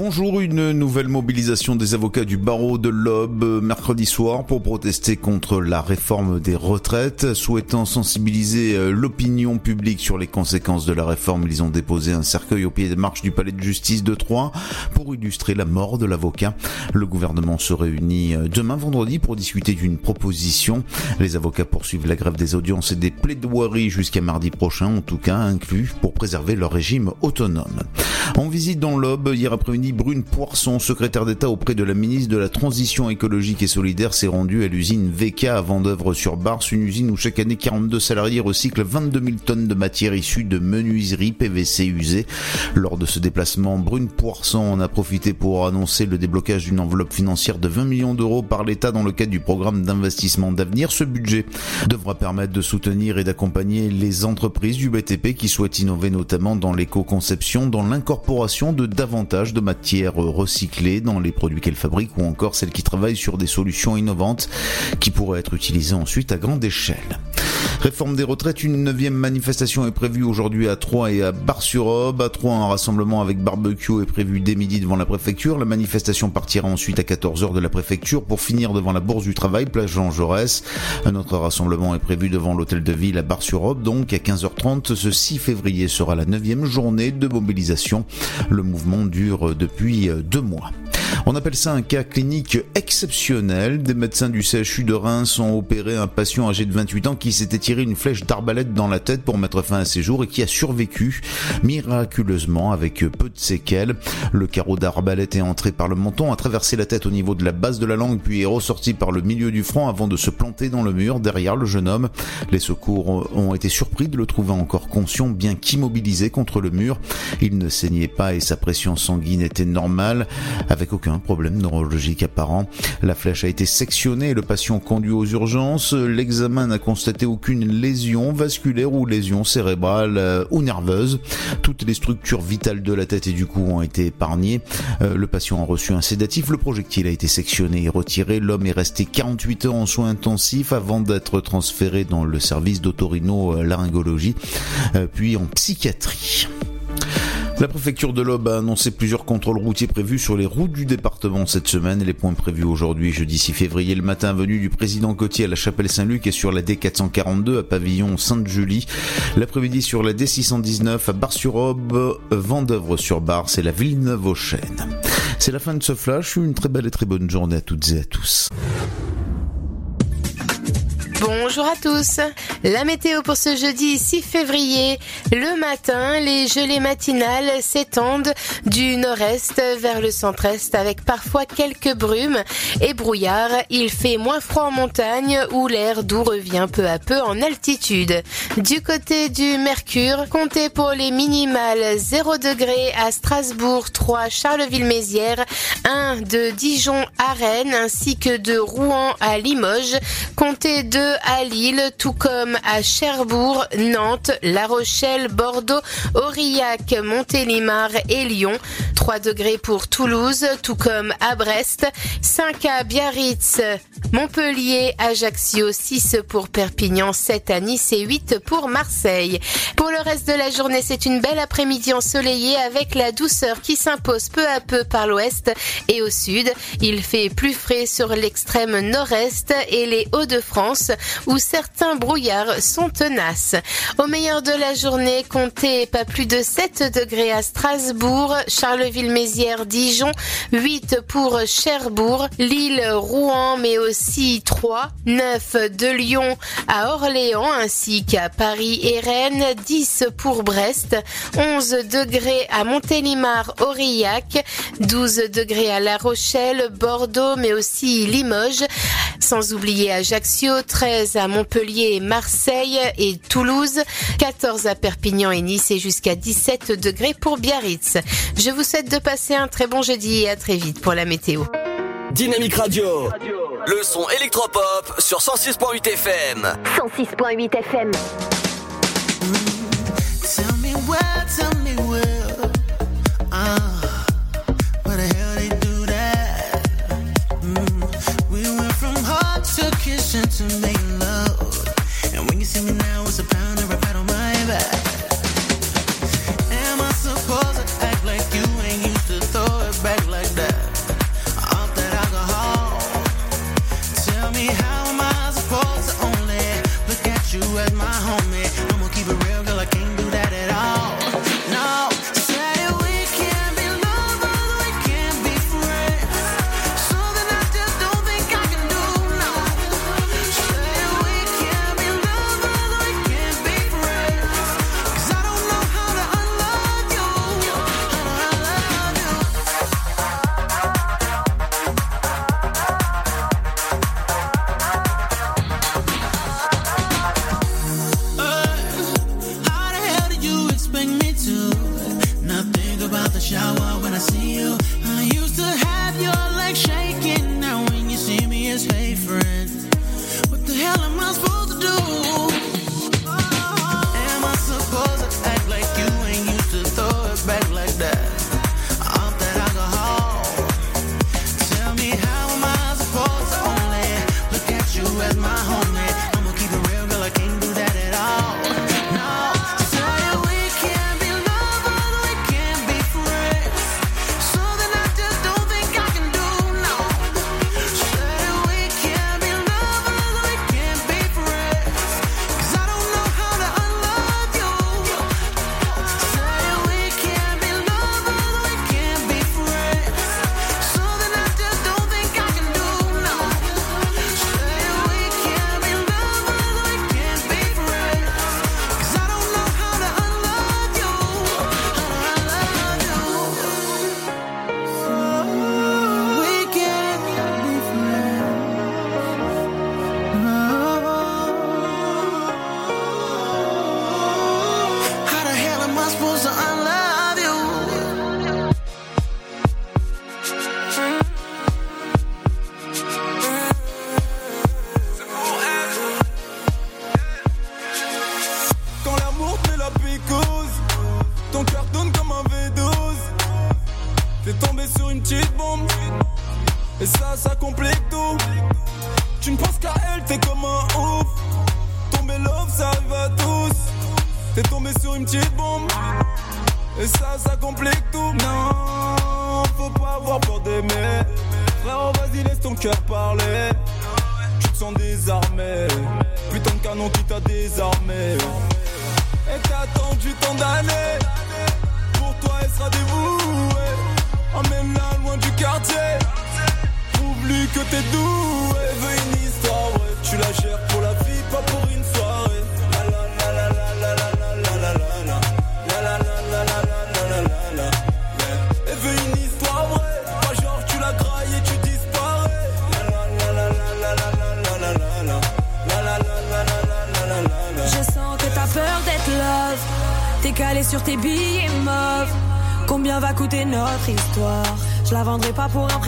Bonjour, une nouvelle mobilisation des avocats du barreau de l'Aube euh, mercredi soir pour protester contre la réforme des retraites. Souhaitant sensibiliser euh, l'opinion publique sur les conséquences de la réforme, ils ont déposé un cercueil au pied des marches du palais de justice de Troyes pour illustrer la mort de l'avocat. Le gouvernement se réunit euh, demain vendredi pour discuter d'une proposition. Les avocats poursuivent la grève des audiences et des plaidoiries jusqu'à mardi prochain, en tout cas inclus pour préserver leur régime autonome. En visite dans l'Aube, hier après-midi, Brune Poisson, secrétaire d'État auprès de la ministre de la Transition écologique et solidaire, s'est rendue à l'usine VK à Vendœuvre-sur-Barse, une usine où chaque année 42 salariés recyclent 22 000 tonnes de matière issue de menuiserie PVC usée. Lors de ce déplacement, Brune Poisson en a profité pour annoncer le déblocage d'une enveloppe financière de 20 millions d'euros par l'État dans le cadre du programme d'investissement d'avenir. Ce budget devra permettre de soutenir et d'accompagner les entreprises du BTP qui souhaitent innover notamment dans l'éco-conception, dans l'incorporation de davantage de matières recyclées dans les produits qu'elles fabriquent ou encore celles qui travaillent sur des solutions innovantes qui pourraient être utilisées ensuite à grande échelle. Réforme des retraites, une neuvième manifestation est prévue aujourd'hui à Troyes et à Bar-sur-Aube. À Troyes, un rassemblement avec barbecue est prévu dès midi devant la préfecture. La manifestation partira ensuite à 14h de la préfecture pour finir devant la Bourse du Travail, place Jean Jaurès. Un autre rassemblement est prévu devant l'hôtel de ville à Bar-sur-Aube, donc à 15h30. Ce 6 février sera la neuvième journée de mobilisation. Le mouvement dure depuis deux mois. On appelle ça un cas clinique exceptionnel. Des médecins du CHU de Reims ont opéré un patient âgé de 28 ans qui s'était tiré une flèche d'arbalète dans la tête pour mettre fin à ses jours et qui a survécu miraculeusement avec peu de séquelles. Le carreau d'arbalète est entré par le menton, a traversé la tête au niveau de la base de la langue puis est ressorti par le milieu du front avant de se planter dans le mur derrière le jeune homme. Les secours ont été surpris de le trouver encore conscient bien qu'immobilisé contre le mur. Il ne saignait pas et sa pression sanguine était normale avec aucun problème neurologique apparent. La flèche a été sectionnée et le patient conduit aux urgences. L'examen n'a constaté aucune lésion vasculaire ou lésion cérébrale euh, ou nerveuse. Toutes les structures vitales de la tête et du cou ont été épargnées. Euh, le patient a reçu un sédatif. Le projectile a été sectionné et retiré. L'homme est resté 48 heures en soins intensifs avant d'être transféré dans le service d'autorino-laryngologie, euh, puis en psychiatrie. La préfecture de l'Aube a annoncé plusieurs contrôles routiers prévus sur les routes du département cette semaine. Les points prévus aujourd'hui, jeudi 6 février, le matin, venue du président Cotier à la chapelle Saint-Luc et sur la D442 à Pavillon Sainte-Julie. L'après-midi sur la D619 à Bar-sur-Aube, Vendœuvre-sur-Bar, c'est la Villeneuve-aux-Chênes. C'est la fin de ce flash. Une très belle et très bonne journée à toutes et à tous. Bonjour à tous. La météo pour ce jeudi 6 février. Le matin, les gelées matinales s'étendent du nord-est vers le centre-est avec parfois quelques brumes et brouillards. Il fait moins froid en montagne où l'air doux revient peu à peu en altitude. Du côté du Mercure, comptez pour les minimales 0 degré à Strasbourg, 3 Charleville-Mézières, 1 de Dijon à Rennes ainsi que de Rouen à Limoges. Comptez 2 à Lille, tout comme à Cherbourg, Nantes, La Rochelle, Bordeaux, Aurillac, Montélimar et Lyon. 3 degrés pour Toulouse, tout comme à Brest. 5 à Biarritz, Montpellier, Ajaccio, 6 pour Perpignan, 7 à Nice et 8 pour Marseille. Pour le reste de la journée, c'est une belle après-midi ensoleillée avec la douceur qui s'impose peu à peu par l'ouest et au sud. Il fait plus frais sur l'extrême nord-est et les Hauts-de-France où certains brouillards sont tenaces. Au meilleur de la journée, comptez pas plus de 7 degrés à Strasbourg, Charleville-Mézières, Dijon, 8 pour Cherbourg, Lille, Rouen, mais aussi 3, 9 de Lyon à Orléans ainsi qu'à Paris et Rennes, 10 pour Brest, 11 degrés à Montélimar, Aurillac, 12 degrés à La Rochelle, Bordeaux, mais aussi Limoges, sans oublier Ajaccio, 13 à Montpellier, Marseille et Toulouse, 14 à Perpignan et Nice et jusqu'à 17 degrés pour Biarritz. Je vous souhaite de passer un très bon jeudi et à très vite pour la météo. Dynamique Radio. Le son électropop sur 106.8 FM. 106.8 FM. Tell me where, tell me where. Uh, hot to make love. And when you see me now, it's a pound or a pat on my back.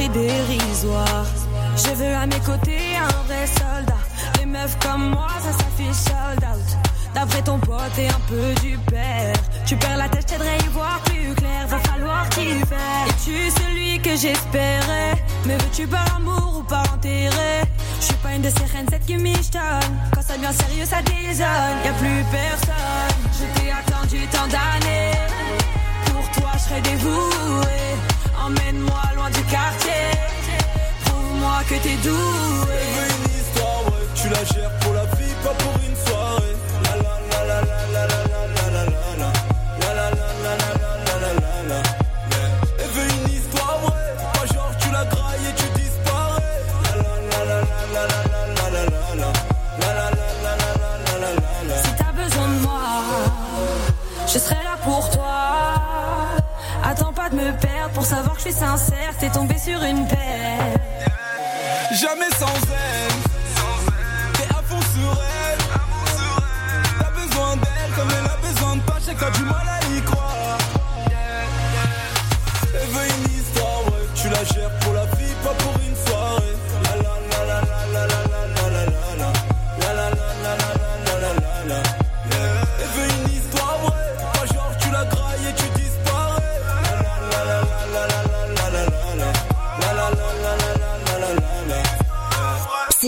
Dérisoire. Je veux à mes côtés un vrai soldat. Les meufs comme moi, ça s'affiche sold out. D'après ton pote et un peu du père. Tu perds la tête, à y voir plus clair. Va falloir t'y faire. Es-tu celui que j'espérais? Mais veux-tu par amour ou par intérêt Je suis pas une de ces reines, cette qui michetonne. Quand ça devient sérieux, ça désonne. Y a plus personne. Je t'ai attendu tant d'années. Pour toi, je serai dévoué. Emmène-moi loin du quartier. Prouve-moi que t'es doué. Une histoire, ouais. Tu la gères pour la vie, pas pour une soirée. Sincère. T'es tombé sur une paire. Jamais sans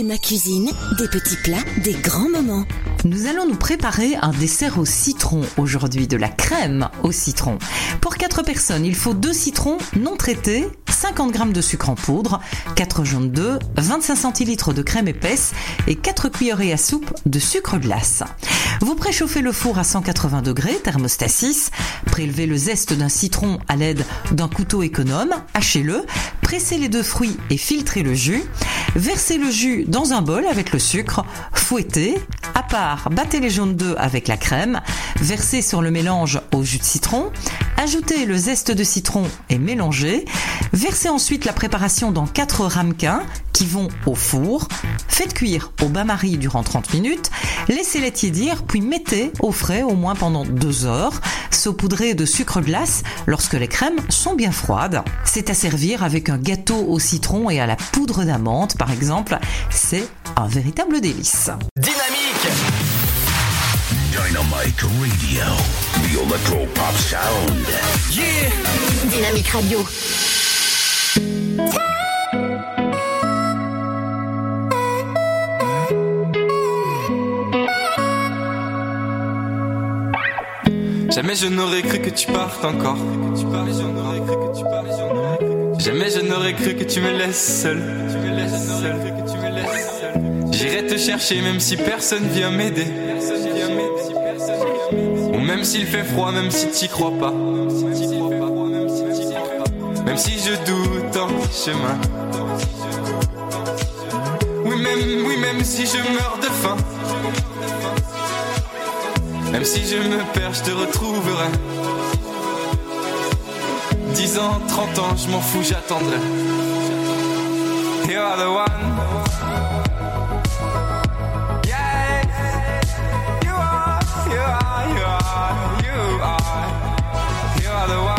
ma cuisine, des petits plats, des grands moments. Nous allons nous préparer un dessert au citron aujourd'hui, de la crème au citron. Pour 4 personnes, il faut 2 citrons non traités, 50 g de sucre en poudre, 4 jaunes d'œufs, 25 centilitres de crème épaisse et 4 cuillerées à soupe de sucre glace. Vous préchauffez le four à 180 degrés, thermostat 6, prélevez le zeste d'un citron à l'aide d'un couteau économe, hachez-le, pressez les deux fruits et filtrez le jus, versez le jus dans un bol avec le sucre, fouettez, à part, battez les jaunes d'œufs avec la crème, versez sur le mélange au jus de citron, ajoutez le zeste de citron et mélangez, versez ensuite la préparation dans 4 ramequins qui vont au four, faites cuire au bain-marie durant 30 minutes, laissez-les tiédir puis mettez au frais au moins pendant 2 heures, saupoudrez de sucre glace lorsque les crèmes sont bien froides. C'est à servir avec un gâteau au citron et à la poudre d'amande par exemple, c'est un véritable délice. Dynamique Dynamite Radio. The Electro Pop Sound. Yeah Dynamique Radio. Jamais je n'aurais cru que tu partes encore. Jamais je n'aurais cru que tu me laisses seul. J'irai te chercher même si personne vient m'aider. Ou même s'il fait froid, même si t'y crois pas. Même si je doute en chemin. Oui, même, oui, même si je meurs de faim. Même si je me perds, je te retrouverai. 10 ans, 30 ans, je m'en fous, j'attendrai. You are the one. Yeah. You are, you are, you are, you are. You are the one.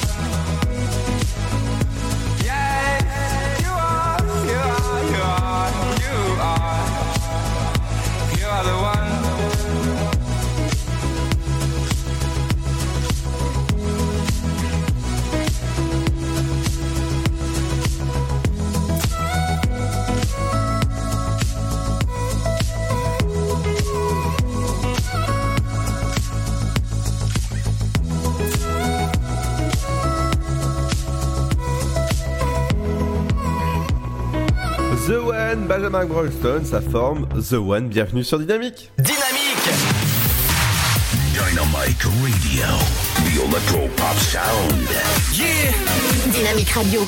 The One, Benjamin Brolston, ça forme The One, bienvenue sur Dynamique. Dynamique Dynamite Radio. The Electro Pop Sound. Yeah Dynamique Radio.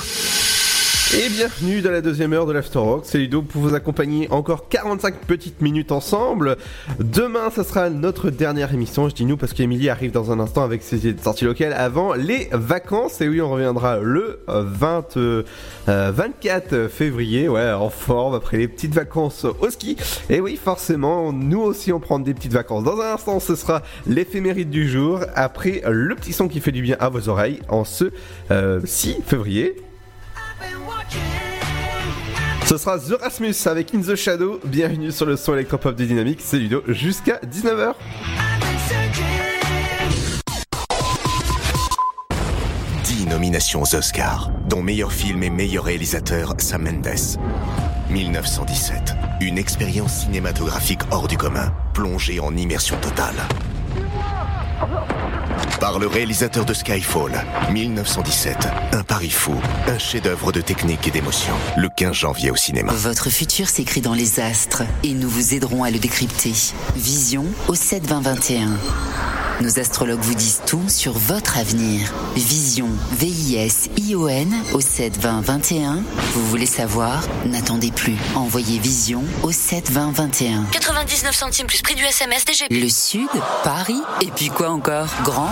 Et bienvenue dans la deuxième heure de l'Afterrock, c'est Ludo pour vous accompagner encore 45 petites minutes ensemble. Demain, ça sera notre dernière émission, je dis nous parce qu'Emilie arrive dans un instant avec ses sorties locales avant les vacances. Et oui, on reviendra le 20, euh, 24 février, ouais, en forme après les petites vacances au ski. Et oui, forcément, nous aussi on prend des petites vacances. Dans un instant, ce sera l'éphéméride du jour, après le petit son qui fait du bien à vos oreilles en ce euh, 6 février. Ce sera The Rasmus avec In the Shadow. Bienvenue sur le son électropop de Dynamique, c'est Ludo jusqu'à 19h. 10 nominations aux Oscars, dont meilleur film et meilleur réalisateur Sam Mendes. 1917, une expérience cinématographique hors du commun, plongée en immersion totale. Par le réalisateur de Skyfall, 1917, un pari fou, un chef-d'œuvre de technique et d'émotion. Le 15 janvier au cinéma. Votre futur s'écrit dans les astres et nous vous aiderons à le décrypter. Vision au 7 20 21. Nos astrologues vous disent tout sur votre avenir. Vision, V-I-S-I-O-N au 7 20 21. Vous voulez savoir? N'attendez plus. Envoyez Vision au 7 20 21. 99 centimes plus prix du SMS DGP. Le Sud, Paris, et puis quoi encore? Grand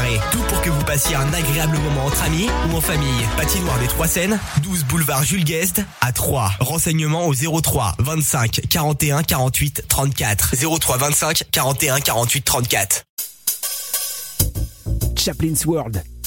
Tout pour que vous passiez un agréable moment entre amis ou en famille. Patinoire des Trois Seines, 12 boulevard Jules Guest à 3. Renseignements au 03 25 41 48 34. 03 25 41 48 34. Chaplin's World.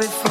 Before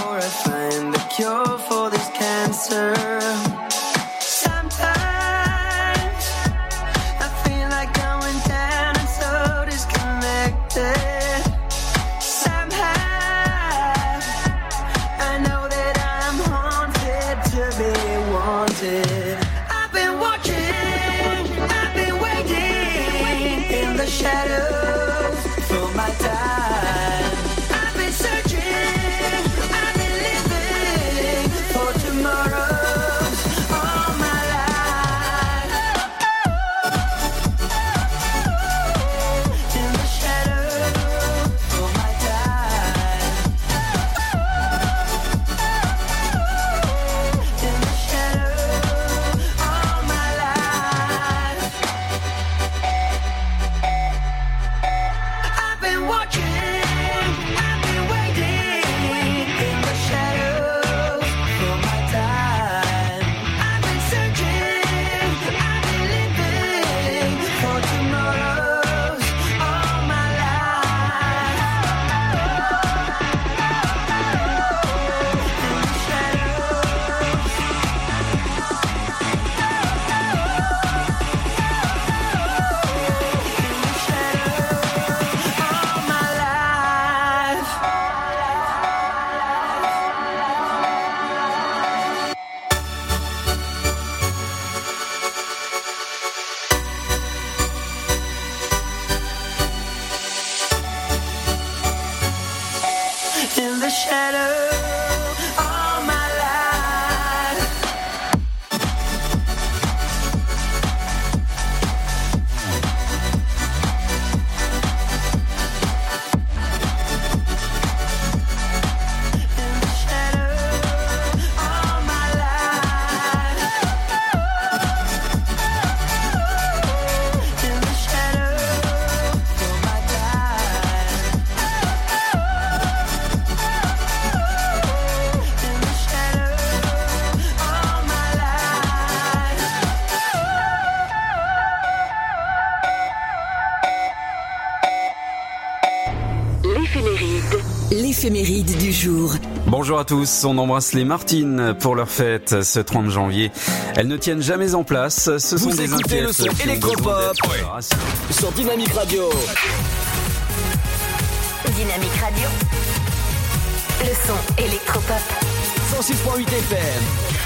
Bonjour à tous, on embrasse les Martines pour leur fête ce 30 janvier. Elles ne tiennent jamais en place, ce Vous sont des inquiètes le son électropop sur Dynamique Radio. Dynamique Radio, le son électropop. 106.8 FM.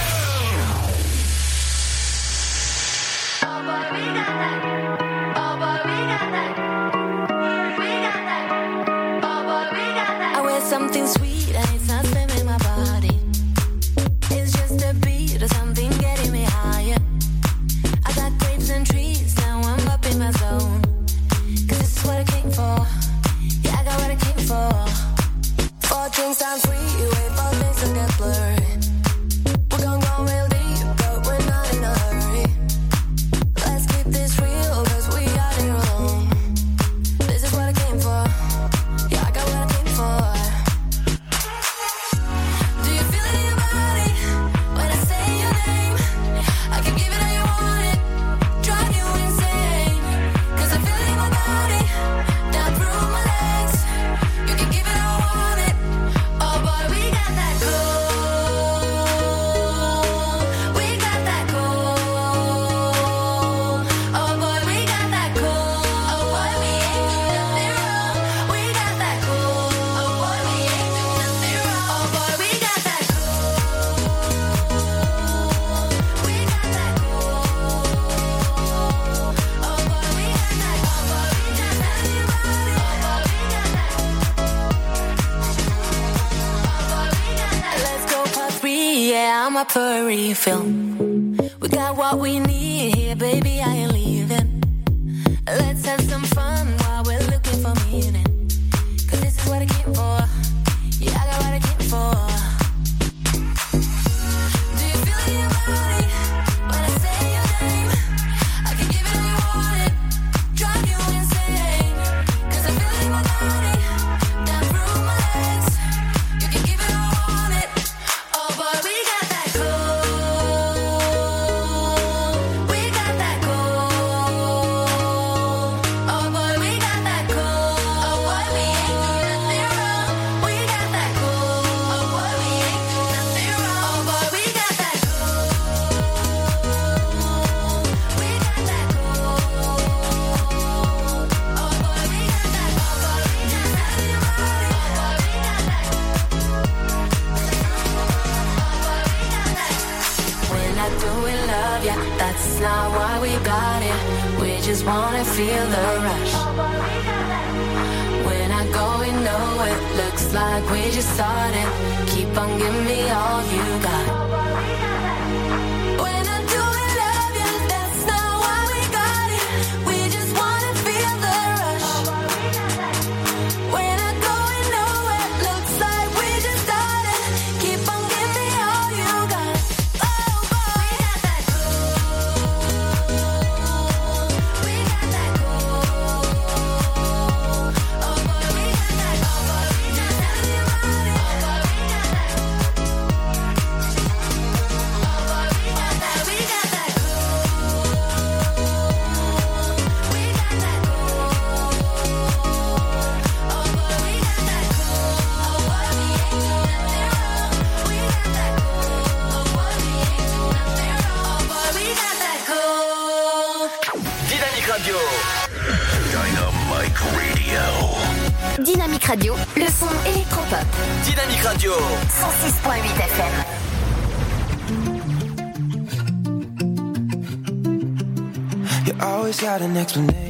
an explanation.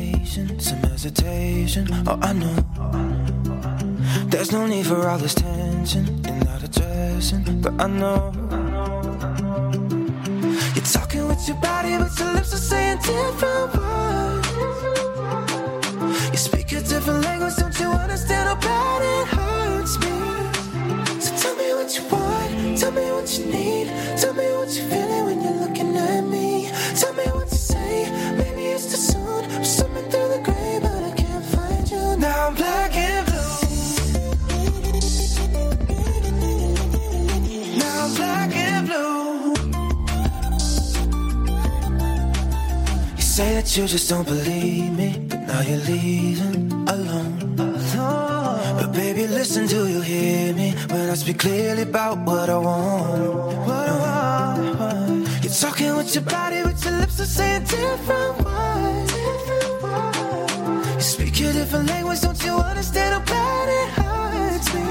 You just don't believe me, but now you're leaving alone. alone. But baby, listen, do you hear me? When I speak clearly about what I want, what I want. You're talking with your body, with your lips, are saying different words. You speak a different language, don't you understand how bad it hurts me?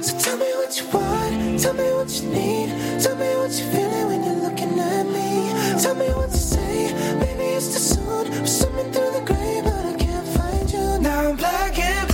So tell me what you want, tell me what you need, tell me what you're feeling when you're looking at me, tell me what's against the sun. I'm swimming through the gray, but I can't find you. Now I'm black and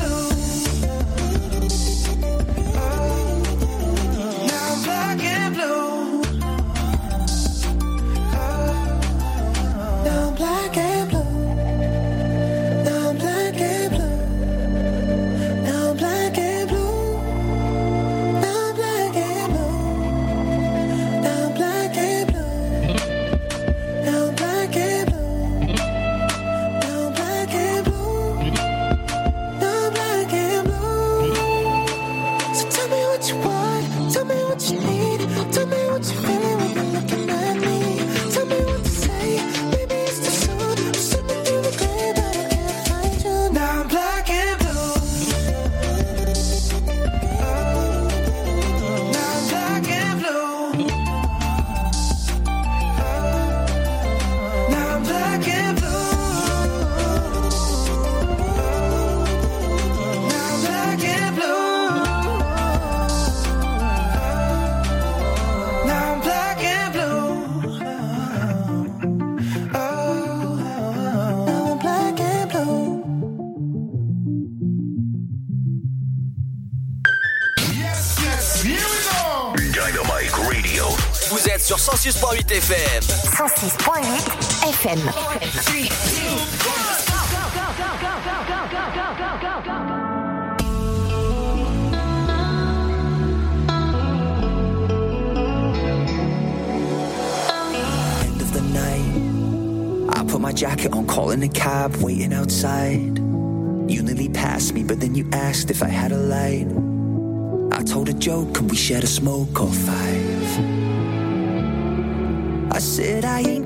cab waiting outside. You nearly passed me, but then you asked if I had a light. I told a joke and we shared a smoke or five. I said I ain't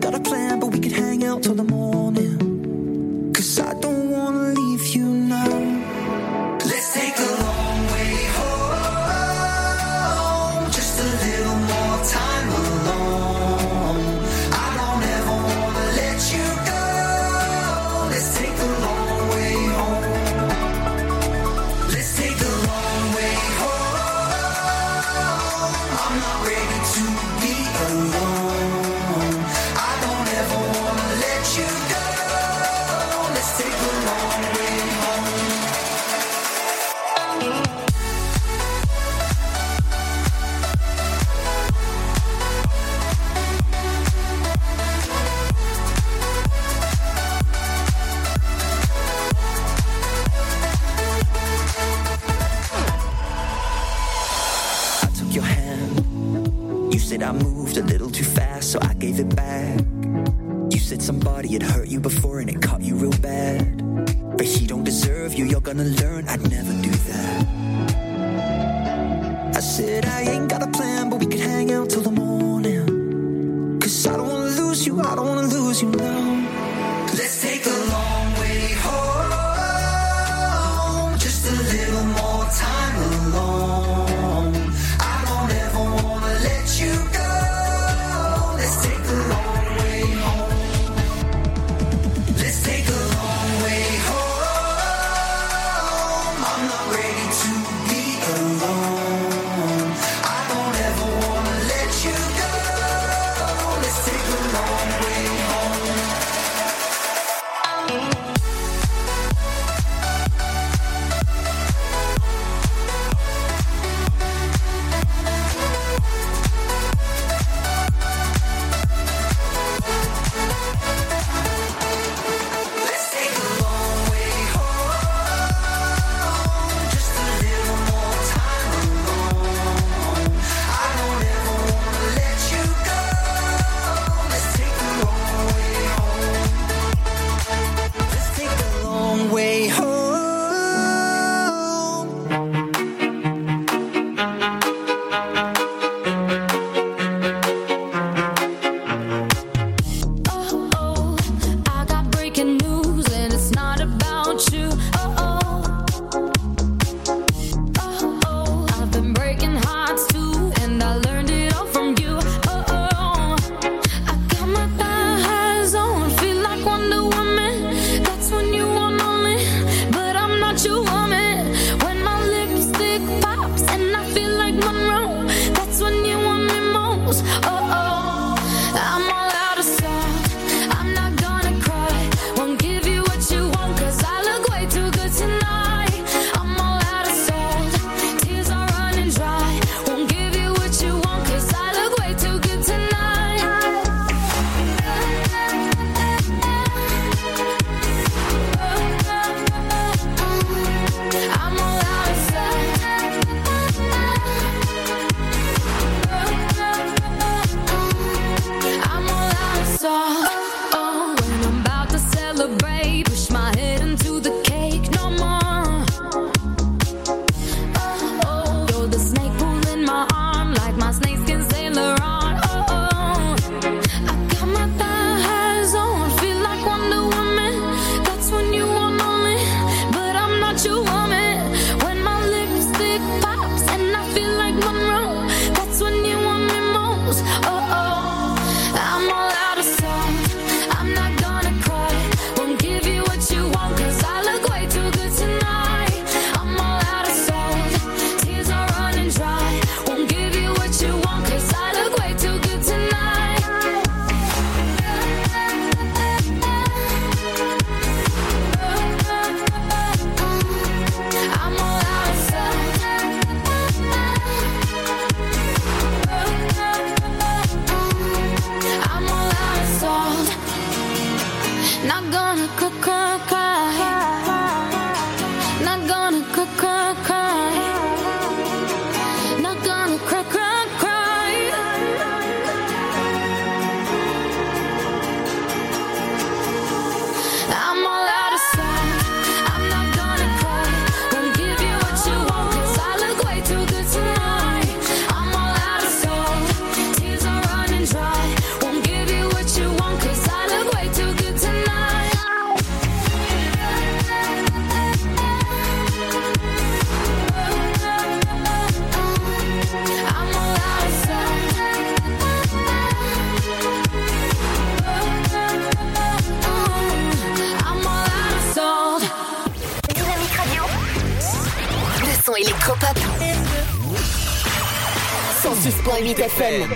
106.8 FM.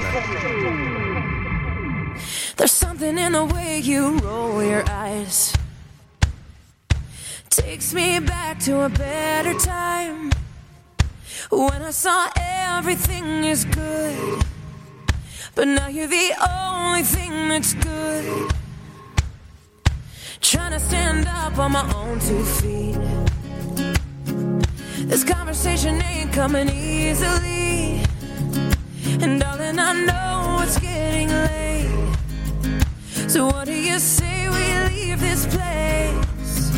There's something in the way you roll your eyes. Takes me back to a better time. When I saw everything is good. But now you're the only thing that's good. Trying to stand up on my own two feet. This conversation ain't coming easily. And darling, I know it's getting late. So what do you say we leave this place?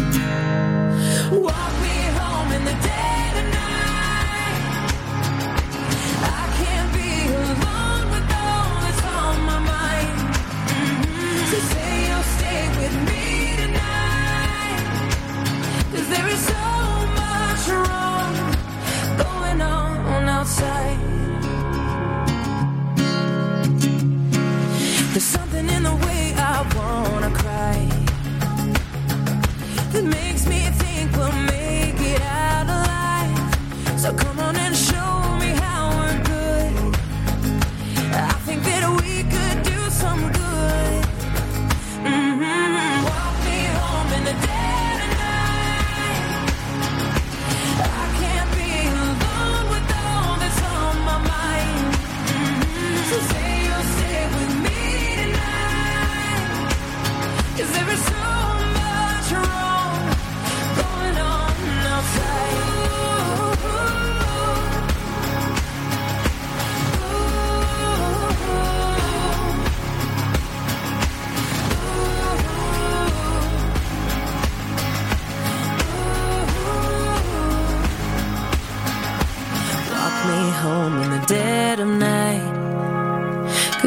Walk me home in the dead of night. I can't be alone with all that's on my mind. Mhm. So say you'll stay with me tonight. 'Cause there is So come on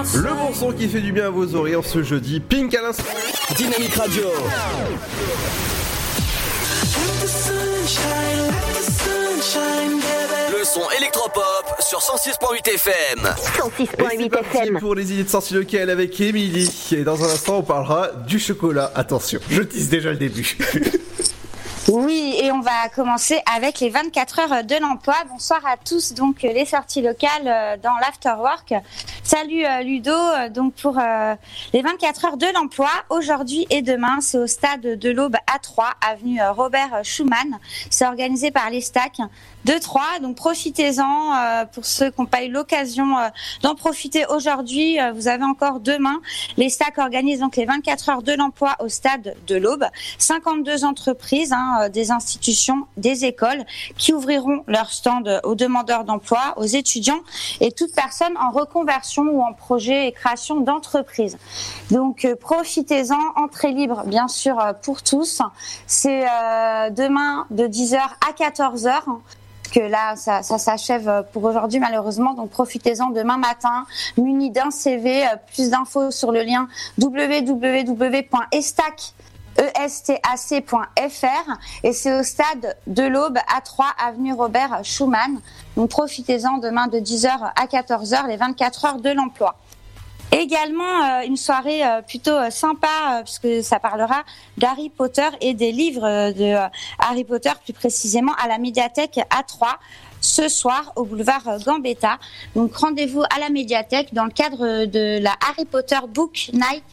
Le bon son qui fait du bien à vos oreilles en ce jeudi. Pink à l'instant. Dynamique Radio. Le son électropop sur 106.8 FM. 106.8 FM. Pour les idées de sortie locales avec Émilie. Et dans un instant, on parlera du chocolat. Attention, je tease déjà le début. Oui, et on va commencer avec les 24 heures de l'emploi. Bonsoir à tous. Donc, les sorties locales euh, dans l'afterwork, Salut euh, Ludo, Euh, donc pour euh, les 24 heures de l'emploi, aujourd'hui et demain, c'est au stade de l'Aube à 3, avenue Robert Schumann. C'est organisé par les stacks de 3, donc profitez-en pour ceux qui n'ont pas eu l'occasion d'en profiter aujourd'hui. vous avez encore demain. Les stacks organisent donc les 24 heures de l'emploi au stade de l'Aube. 52 entreprises, hein, des institutions, des écoles qui ouvriront leur stand aux demandeurs d'emploi, aux étudiants et toute personne en reconversion ou en projet et création d'entreprise. Donc euh, profitez-en, entrée libre bien sûr euh, pour tous. C'est euh, demain de 10h à 14h que là, ça, ça s'achève pour aujourd'hui malheureusement. Donc profitez-en demain matin, muni d'un CV. Plus d'infos sur le lien www.estac E estac.fr et c'est au stade de l'Aube à 3 avenue Robert Schumann. Donc profitez-en demain de 10h à 14h, les 24 heures de l'emploi. Également euh, une soirée euh, plutôt euh, sympa euh, puisque ça parlera d'Harry Potter et des livres de Harry Potter plus précisément à la médiathèque A3 ce soir au boulevard Gambetta. Donc rendez-vous à la médiathèque dans le cadre de la Harry Potter Book Night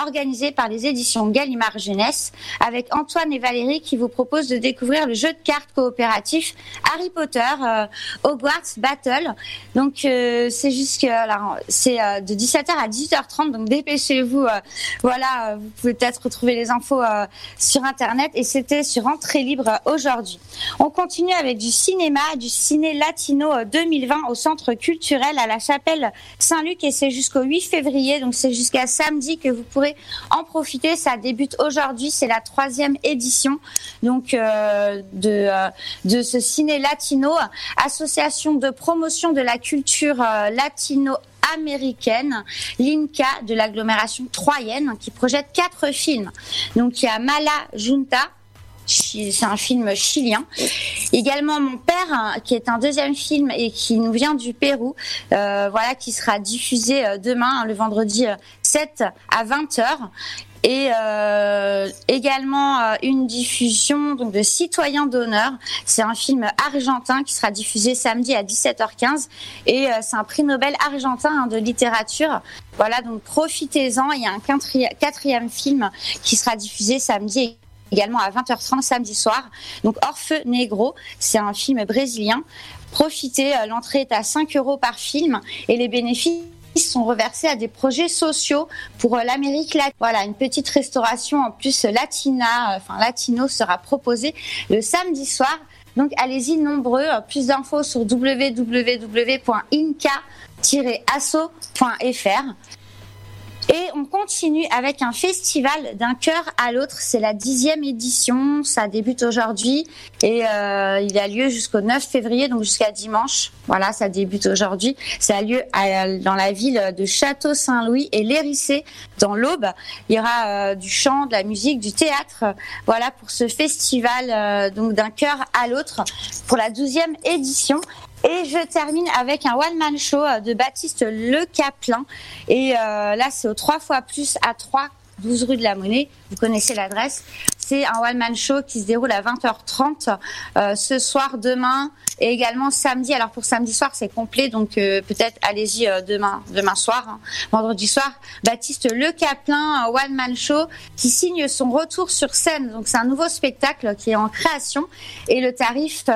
organisée par les éditions Gallimard Jeunesse avec Antoine et Valérie qui vous proposent de découvrir le jeu de cartes coopératif Harry Potter euh, Hogwarts Battle. Donc euh, c'est alors, c'est euh, de 17h à 18h30 donc dépêchez-vous euh, voilà, euh, vous pouvez peut-être retrouver les infos euh, sur internet et c'était sur entrée libre euh, aujourd'hui. On continue avec du cinéma, du ciné latino euh, 2020 au centre culturel à la chapelle Saint-Luc et c'est jusqu'au 8 février donc c'est jusqu'à samedi que vous pourrez en profiter. Ça débute aujourd'hui, c'est la troisième édition euh, de euh, de ce ciné latino, association de promotion de la culture euh, latino américaine, l'INCA de l'agglomération troyenne, qui projette quatre films. Donc il y a Mala Junta, c'est un film chilien. Également Mon père, hein, qui est un deuxième film et qui nous vient du Pérou, euh, voilà, qui sera diffusé euh, demain, le vendredi euh, 7 à 20h. Et euh, également euh, une diffusion donc de Citoyens d'honneur. C'est un film argentin qui sera diffusé samedi à 17h15 et euh, c'est un prix Nobel argentin hein, de littérature. Voilà, donc profitez-en. Il y a un quatri- quatrième film qui sera diffusé samedi également à 20h30 samedi soir. Donc Orfeu Negro, c'est un film brésilien. Profitez, euh, l'entrée est à 5 euros par film et les bénéfices sont reversés à des projets sociaux pour euh, l'Amérique latine. Voilà, une petite restauration en plus latina, euh, enfin latino sera proposée le samedi soir. Donc allez-y nombreux. Plus d'infos sur www.inca-asso.fr. Et on continue avec un festival d'un cœur à l'autre. C'est la dixième édition. Ça débute aujourd'hui et euh, il a lieu jusqu'au 9 février, donc jusqu'à dimanche. Voilà, ça débute aujourd'hui. Ça a lieu dans la ville de Château-Saint-Louis et l'Hérissé, dans l'Aube. Il y aura euh, du chant, de la musique, du théâtre. Voilà pour ce festival euh, donc d'un cœur à l'autre pour la douzième édition. Et je termine avec un one-man show euh, de Baptiste Le Caplin. Et euh, là, c'est au 3 fois plus à 3, 12 rue de la Monnaie. Vous connaissez l'adresse. C'est un one-man show qui se déroule à 20h30 euh, ce soir, demain et également samedi. Alors pour samedi soir, c'est complet, donc euh, peut-être allez-y euh, demain, demain soir, hein, vendredi soir. Baptiste Le Caplin, one-man show qui signe son retour sur scène. Donc c'est un nouveau spectacle qui est en création et le tarif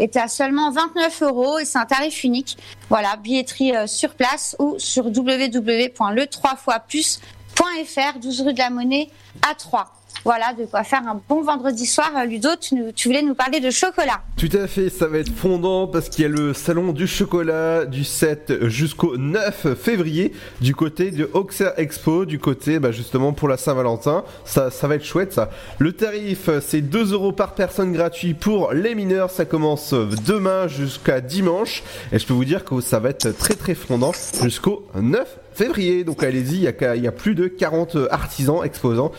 est à seulement 29 euros et c'est un tarif unique. Voilà, billetterie sur place ou sur www.le3fois+.fr, 12 rue de la Monnaie à 3. Voilà, de quoi faire un bon vendredi soir. Euh, Ludo, tu, nous- tu voulais nous parler de chocolat. Tout à fait, ça va être fondant parce qu'il y a le salon du chocolat du 7 jusqu'au 9 février du côté de Auxerre Expo, du côté bah, justement pour la Saint-Valentin. Ça, ça va être chouette ça. Le tarif c'est 2 euros par personne gratuit pour les mineurs. Ça commence demain jusqu'à dimanche et je peux vous dire que ça va être très très fondant jusqu'au 9 février. Donc allez-y, il y, y a plus de 40 artisans exposants.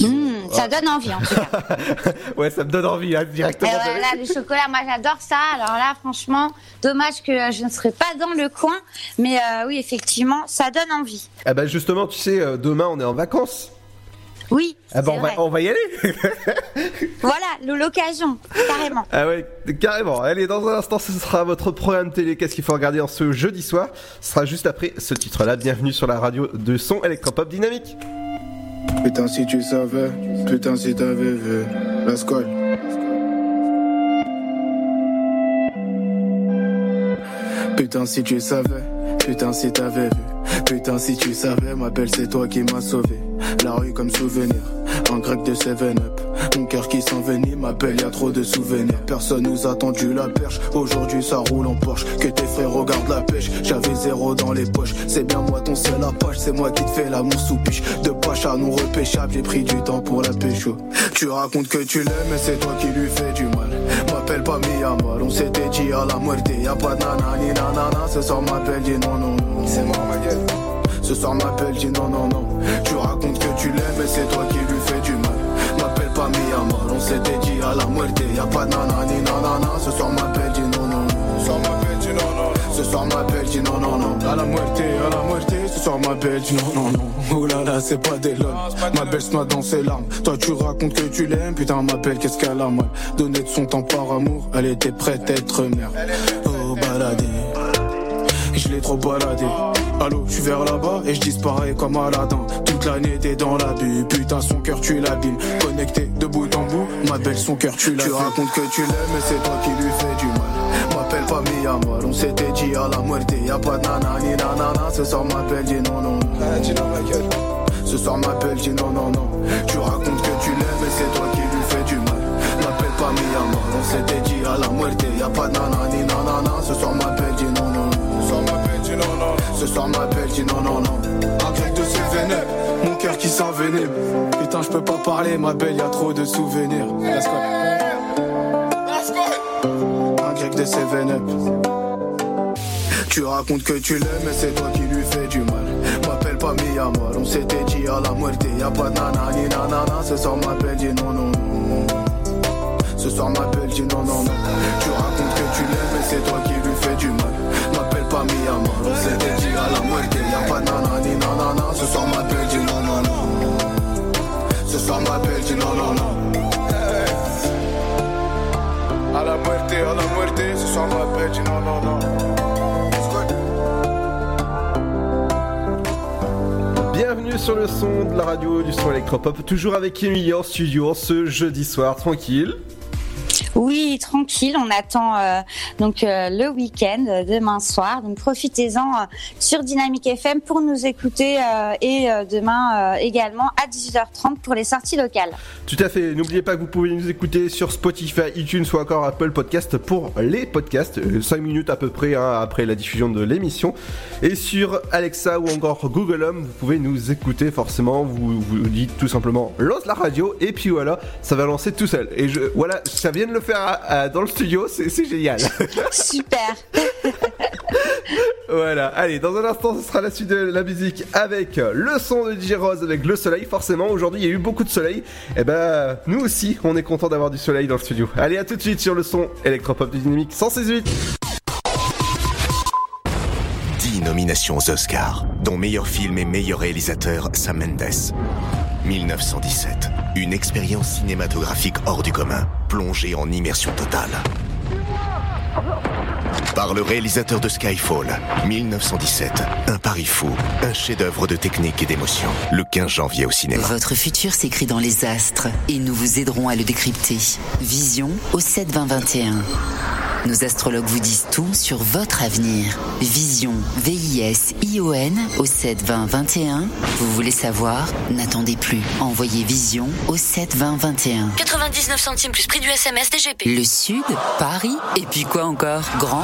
Mmh, ça donne envie en tout cas. ouais, ça me donne envie hein, Et directement. ouais, là, le chocolat, moi j'adore ça. Alors là, franchement, dommage que je ne serai pas dans le coin. Mais euh, oui, effectivement, ça donne envie. Ah bah justement, tu sais, euh, demain on est en vacances. Oui. Ah bah on va, on va y aller Voilà, l'occasion, carrément. Ah ouais, carrément. Allez, dans un instant, ce sera votre programme télé. Qu'est-ce qu'il faut regarder en ce jeudi soir? Ce sera juste après ce titre-là. Bienvenue sur la radio de son électropop dynamique. Putain si tu savais, putain si t'avais vu la scolle. Putain si tu savais, putain si t'avais vu, putain si tu savais, ma belle c'est toi qui m'as sauvé. La rue comme souvenir, un grec de 7-up. Mon cœur qui s'envenime, ma belle, y a trop de souvenirs. Personne nous a tendu la perche, aujourd'hui ça roule en Porsche. Que tes frères regardent la pêche, j'avais zéro dans les poches. C'est bien moi ton seul apache, c'est moi qui te fais l'amour sous piche. De pache à non repêchable, j'ai pris du temps pour la pécho. Tu racontes que tu l'aimes, mais c'est toi qui lui fais du mal. M'appelle pas Miyamar, on s'était dit à la muerte. Y'a pas de nanani nanana, ce soir m'appelle, dis non, non, non. C'est moi, ma gueule. Ce soir m'appelle, dis non, non, non. Tu racontes que tu l'aimes, mais c'est toi qui lui fais du mal. M'appelle pas Miyamar, on s'était dit à la muerte. Y'a pas de nanani nanana, ce soir m'appelle, dis Ce soir m'appelle, dis non, non, non. À la muerte, à la muerte, ce soir m'appelle, dis non, non, non. Oh là là, c'est pas des lols. Ma belle se noie dans ses larmes. Toi, tu racontes que tu l'aimes, putain, m'appelle, qu'est-ce qu'elle a mal. Donner de son temps par amour, elle était prête à être mère. Oh, baladé. Je l'ai trop baladé. Allô, je suis vers là-bas et je disparais comme Aladdin. Toute l'année t'es dans l'abus, putain son cœur tu l'abîmes. Connecté de bout en bout, ma belle son cœur tu l'as. Tu racontes que tu l'aimes, mais c'est toi qui lui fais M'appelle pas Miyamar, on s'était dit à la muerte. Y'a pas de nanani nanana, ce soir m'appelle, dis non, non. gueule. Ce soir m'appelle, dis non, non, non. Tu racontes que tu l'aimes, mais c'est toi qui lui fais du mal. M'appelle pas Miyamar, on s'était dit à la muerte. Y'a pas de nanani nanana, ce soir m'appelle, dis non, non. Ce soir m'appelle, dis non, non. Ce soir m'appelle, dis non, non, non. Grec de ses vénèbres, mon cœur qui s'envenime. Putain, je peux pas parler, ma belle, y'a trop de souvenirs. Let's go. Ses vénèbres. Tu racontes que tu l'aimes, mais c'est toi qui lui fais du mal. M'appelle pas Miyamar, on s'était dit à la muerte. Y'a pas de nanani nanana, ce soir m'appelle, dis non, non, non. Ce soir m'appelle, dis non, non, non. Tu racontes que tu l'aimes, mais c'est toi qui lui fais du mal. M'appelle pas Miyamar, on s'était dit à la muerte. Y'a pas de nanani nanana, ce soir m'appelle, dis non, non, non. Ce soir m'appelle, dis non, non, non. À la muerte, à la muerte, Bienvenue sur le son de la radio du son électropop, toujours avec Emilie en studio ce jeudi soir, tranquille. Oui, tranquille, on attend euh, donc euh, le week-end euh, demain soir. Donc profitez-en sur Dynamique FM pour nous écouter et demain également à 18h30 pour les sorties locales. Tout à fait, n'oubliez pas que vous pouvez nous écouter sur Spotify, iTunes ou encore Apple Podcast pour les podcasts, 5 minutes à peu près hein, après la diffusion de l'émission. Et sur Alexa ou encore Google Home, vous pouvez nous écouter forcément, vous dites tout simplement lance la radio et puis voilà, ça va lancer tout seul. Et voilà, ça vient de le faire à- à- dans le studio, c'est génial. Super. Voilà, allez, dans un instant, ce sera la suite de la musique avec le son de DJ Rose, avec le soleil. Forcément, aujourd'hui, il y a eu beaucoup de soleil. Et ben, nous aussi, on est content d'avoir du soleil dans le studio. Allez, à tout de suite sur le son électropop du dynamique 168. 10 nominations aux Oscars, dont meilleur film et meilleur réalisateur Sam Mendes. 1917, une expérience cinématographique hors du commun, plongée en immersion totale. Par le réalisateur de Skyfall, 1917, un pari fou, un chef-d'œuvre de technique et d'émotion, le 15 janvier au cinéma. Votre futur s'écrit dans les astres et nous vous aiderons à le décrypter. Vision au 7 20 21. Nos astrologues vous disent tout sur votre avenir. Vision, V-I-S-I-O-N au 7 20 21. Vous voulez savoir? N'attendez plus. Envoyez Vision au 7 20 21. 99 centimes plus prix du SMS DGP. Le Sud, Paris, et puis quoi encore? Grand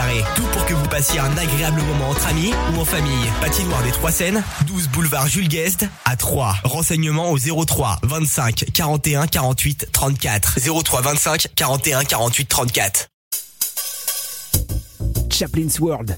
Tout pour que vous passiez un agréable moment entre amis ou en famille. Patinoire des Trois Seines, 12 boulevard Jules Guest à 3. Renseignements au 03 25 41 48 34. 03 25 41 48 34. Chaplin's World.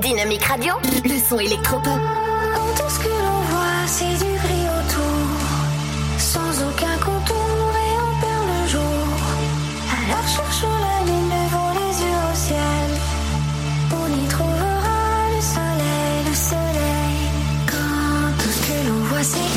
Dynamique Radio, le son électropop. Quand tout ce que l'on voit, c'est du gris autour, sans aucun contour et on perd le jour. Alors cherchons la lune, levons les yeux au ciel. On y trouvera le soleil, le soleil. Quand tout ce que l'on voit, c'est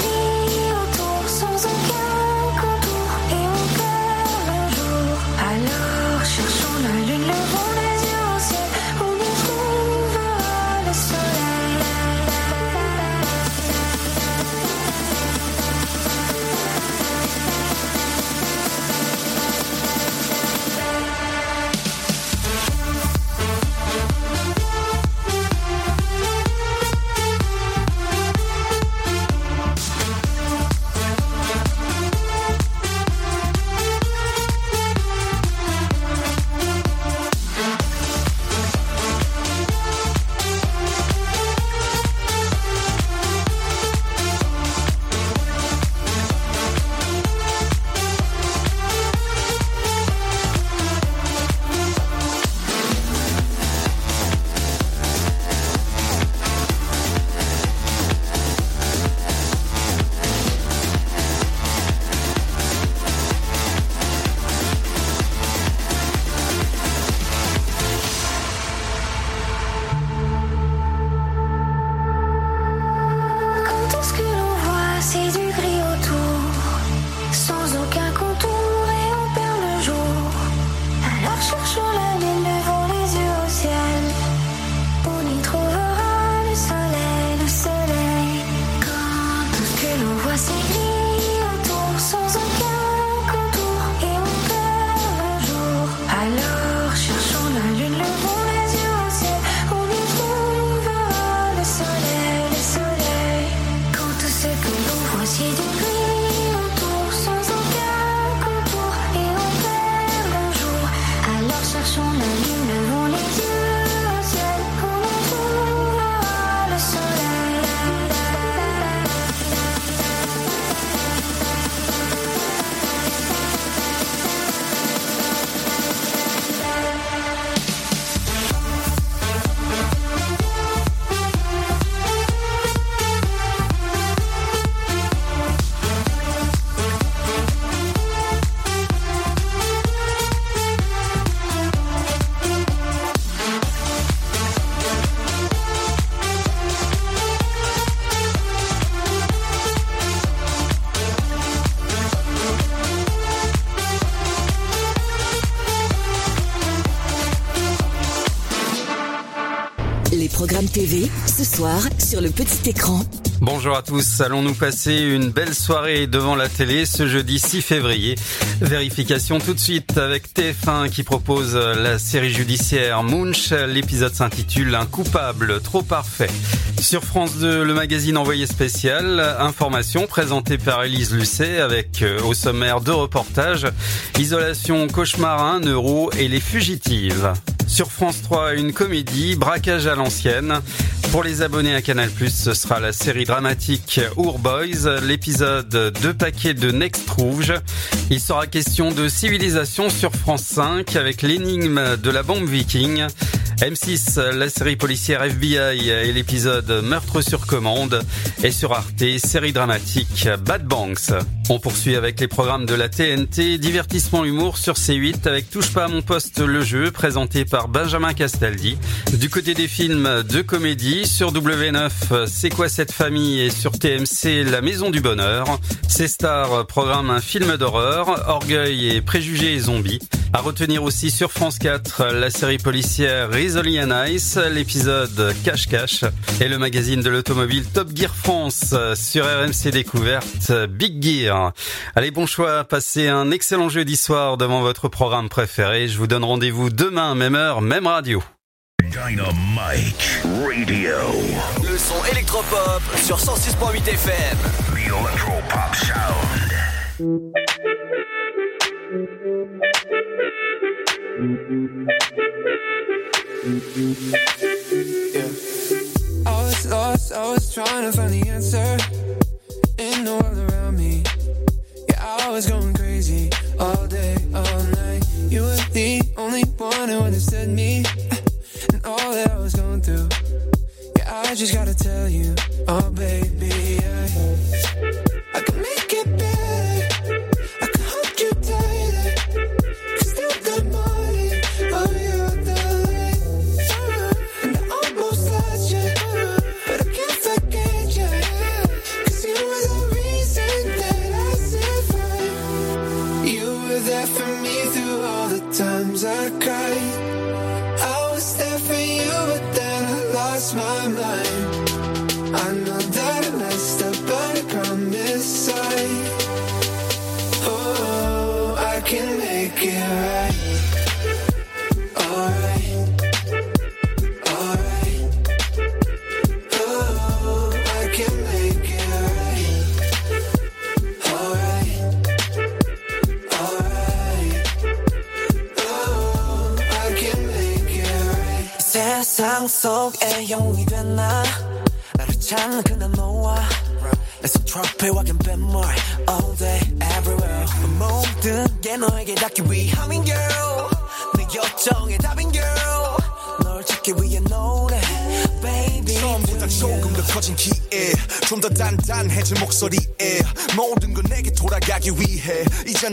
Bonjour à tous, allons-nous passer une belle soirée devant la télé ce jeudi 6 février? Vérification tout de suite avec TF1 qui propose la série judiciaire Munch. L'épisode s'intitule Un coupable trop parfait. Sur France 2, le magazine envoyé spécial, information présentée par Élise Lucet avec euh, au sommaire deux reportages, isolation cauchemarin, neuro et les fugitives. Sur France 3, une comédie, braquage à l'ancienne. Pour les abonnés à Canal+, ce sera la série dramatique Our Boys, l'épisode Deux paquets de Next Rouge. Il sera question de civilisation sur France 5 avec l'énigme de la bombe viking. M6, la série policière FBI et l'épisode Meurtre sur commande. Et sur Arte, série dramatique Bad Banks. On poursuit avec les programmes de la TNT, divertissement humour sur C8 avec Touche pas à mon poste le jeu, présenté par Benjamin Castaldi. Du côté des films de comédie, sur W9, C'est quoi cette famille? Et sur TMC, La Maison du Bonheur. C'est Star programme un film d'horreur, Orgueil et Préjugés et Zombies. À retenir aussi sur France 4, la série policière And Ice, l'épisode Cache Cache et le magazine de l'automobile Top Gear France sur RMC Découverte Big Gear. Allez, bon choix, passez un excellent jeudi soir devant votre programme préféré. Je vous donne rendez-vous demain, même heure, même radio. Dynamite Radio. Le son électropop sur 106.8 FM. The Electropop Sound. I was lost, I was trying to find the answer in the world around me. Yeah, I was going crazy all day, all night. You were the only one who understood me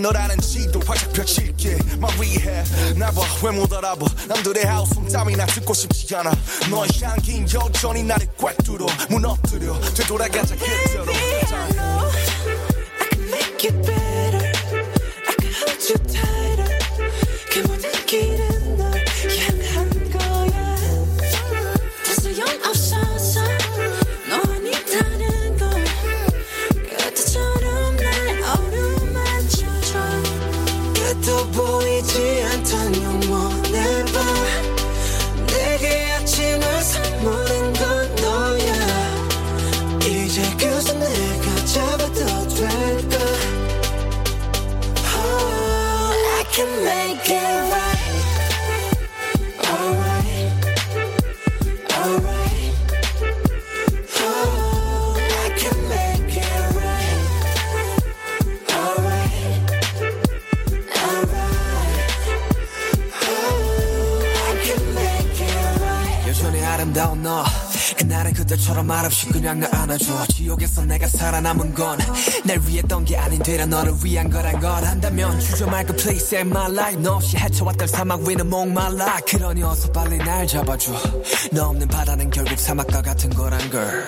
너라는 지도 활짝 펼칠게. 말위해 나봐. 왜 못 알아봐? 남들의 하우스 땀이나 듣고 싶지 않아. 너의 향긴 여전히 나를 꽉 뚫어. 무너뜨려. 되돌아가자. 그대 너를 위한 거란 걸 안다면 주저 말고 please save my life. 너 없이 헤쳐왔던 사막 위는 목말라. 그러니 어서 빨리 날 잡아줘. 너 없는 바다는 결국 사막과 같은 거란 걸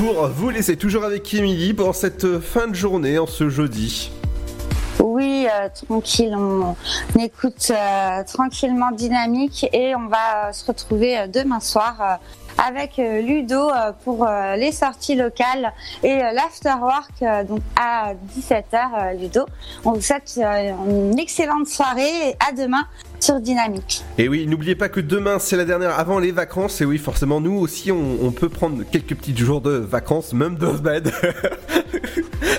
pour vous laisser toujours avec Emily pour cette fin de journée en ce jeudi. Oui, euh, tranquille, on, écoute euh, tranquillement dynamique et on va se retrouver euh, demain soir avec euh, Ludo euh, pour euh, les sorties locales et l'afterwork donc à 17h Ludo. On vous souhaite une excellente soirée et à demain sur Dynamique. Et oui, n'oubliez pas que demain c'est la dernière avant les vacances. Et oui, forcément, nous aussi, on, peut prendre quelques petits jours de vacances, même de semaines.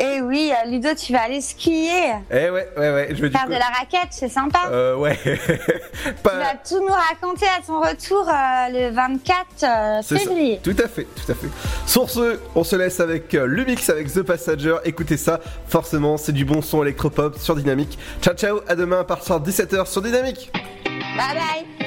Oui, euh, Ludo, tu vas aller skier, eh ouais, ouais, ouais. Je vais du faire coup- de la raquette, c'est sympa. Euh, ouais. Tu vas tout nous raconter à ton retour euh, le 24 euh, C'est ça. février. Tout à fait, tout à fait. Sur ce, on se laisse avec le mix avec The Passenger. Écoutez ça, forcément, c'est du bon son électropop sur Dynamique. Ciao, ciao, à demain à partir de 17h sur Dynamique. Bye bye.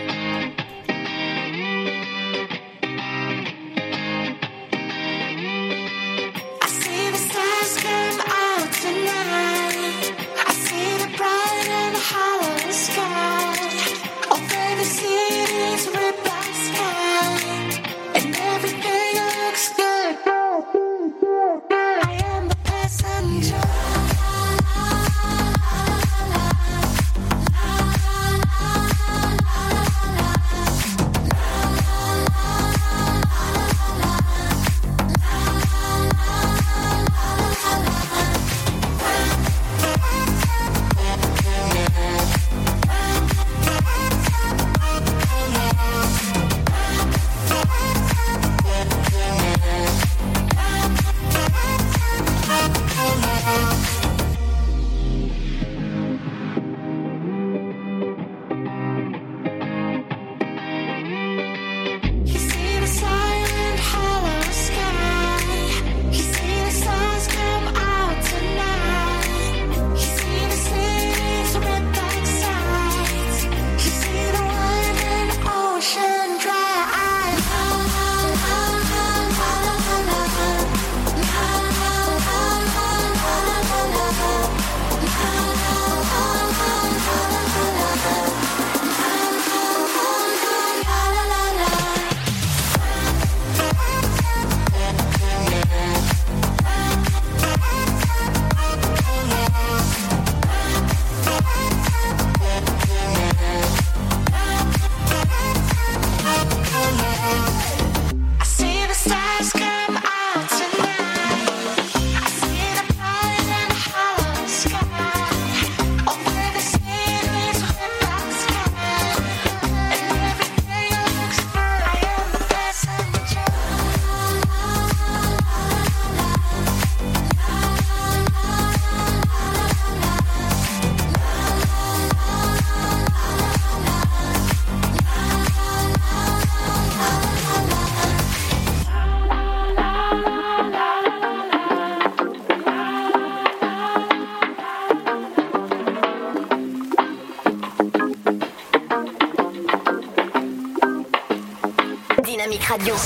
Radio.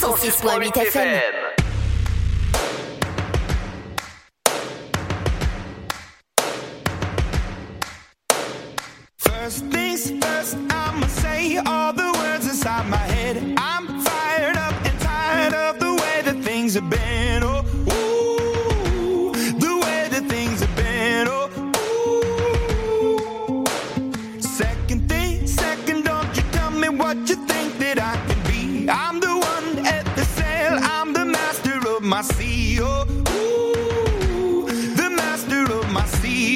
106.8 FM.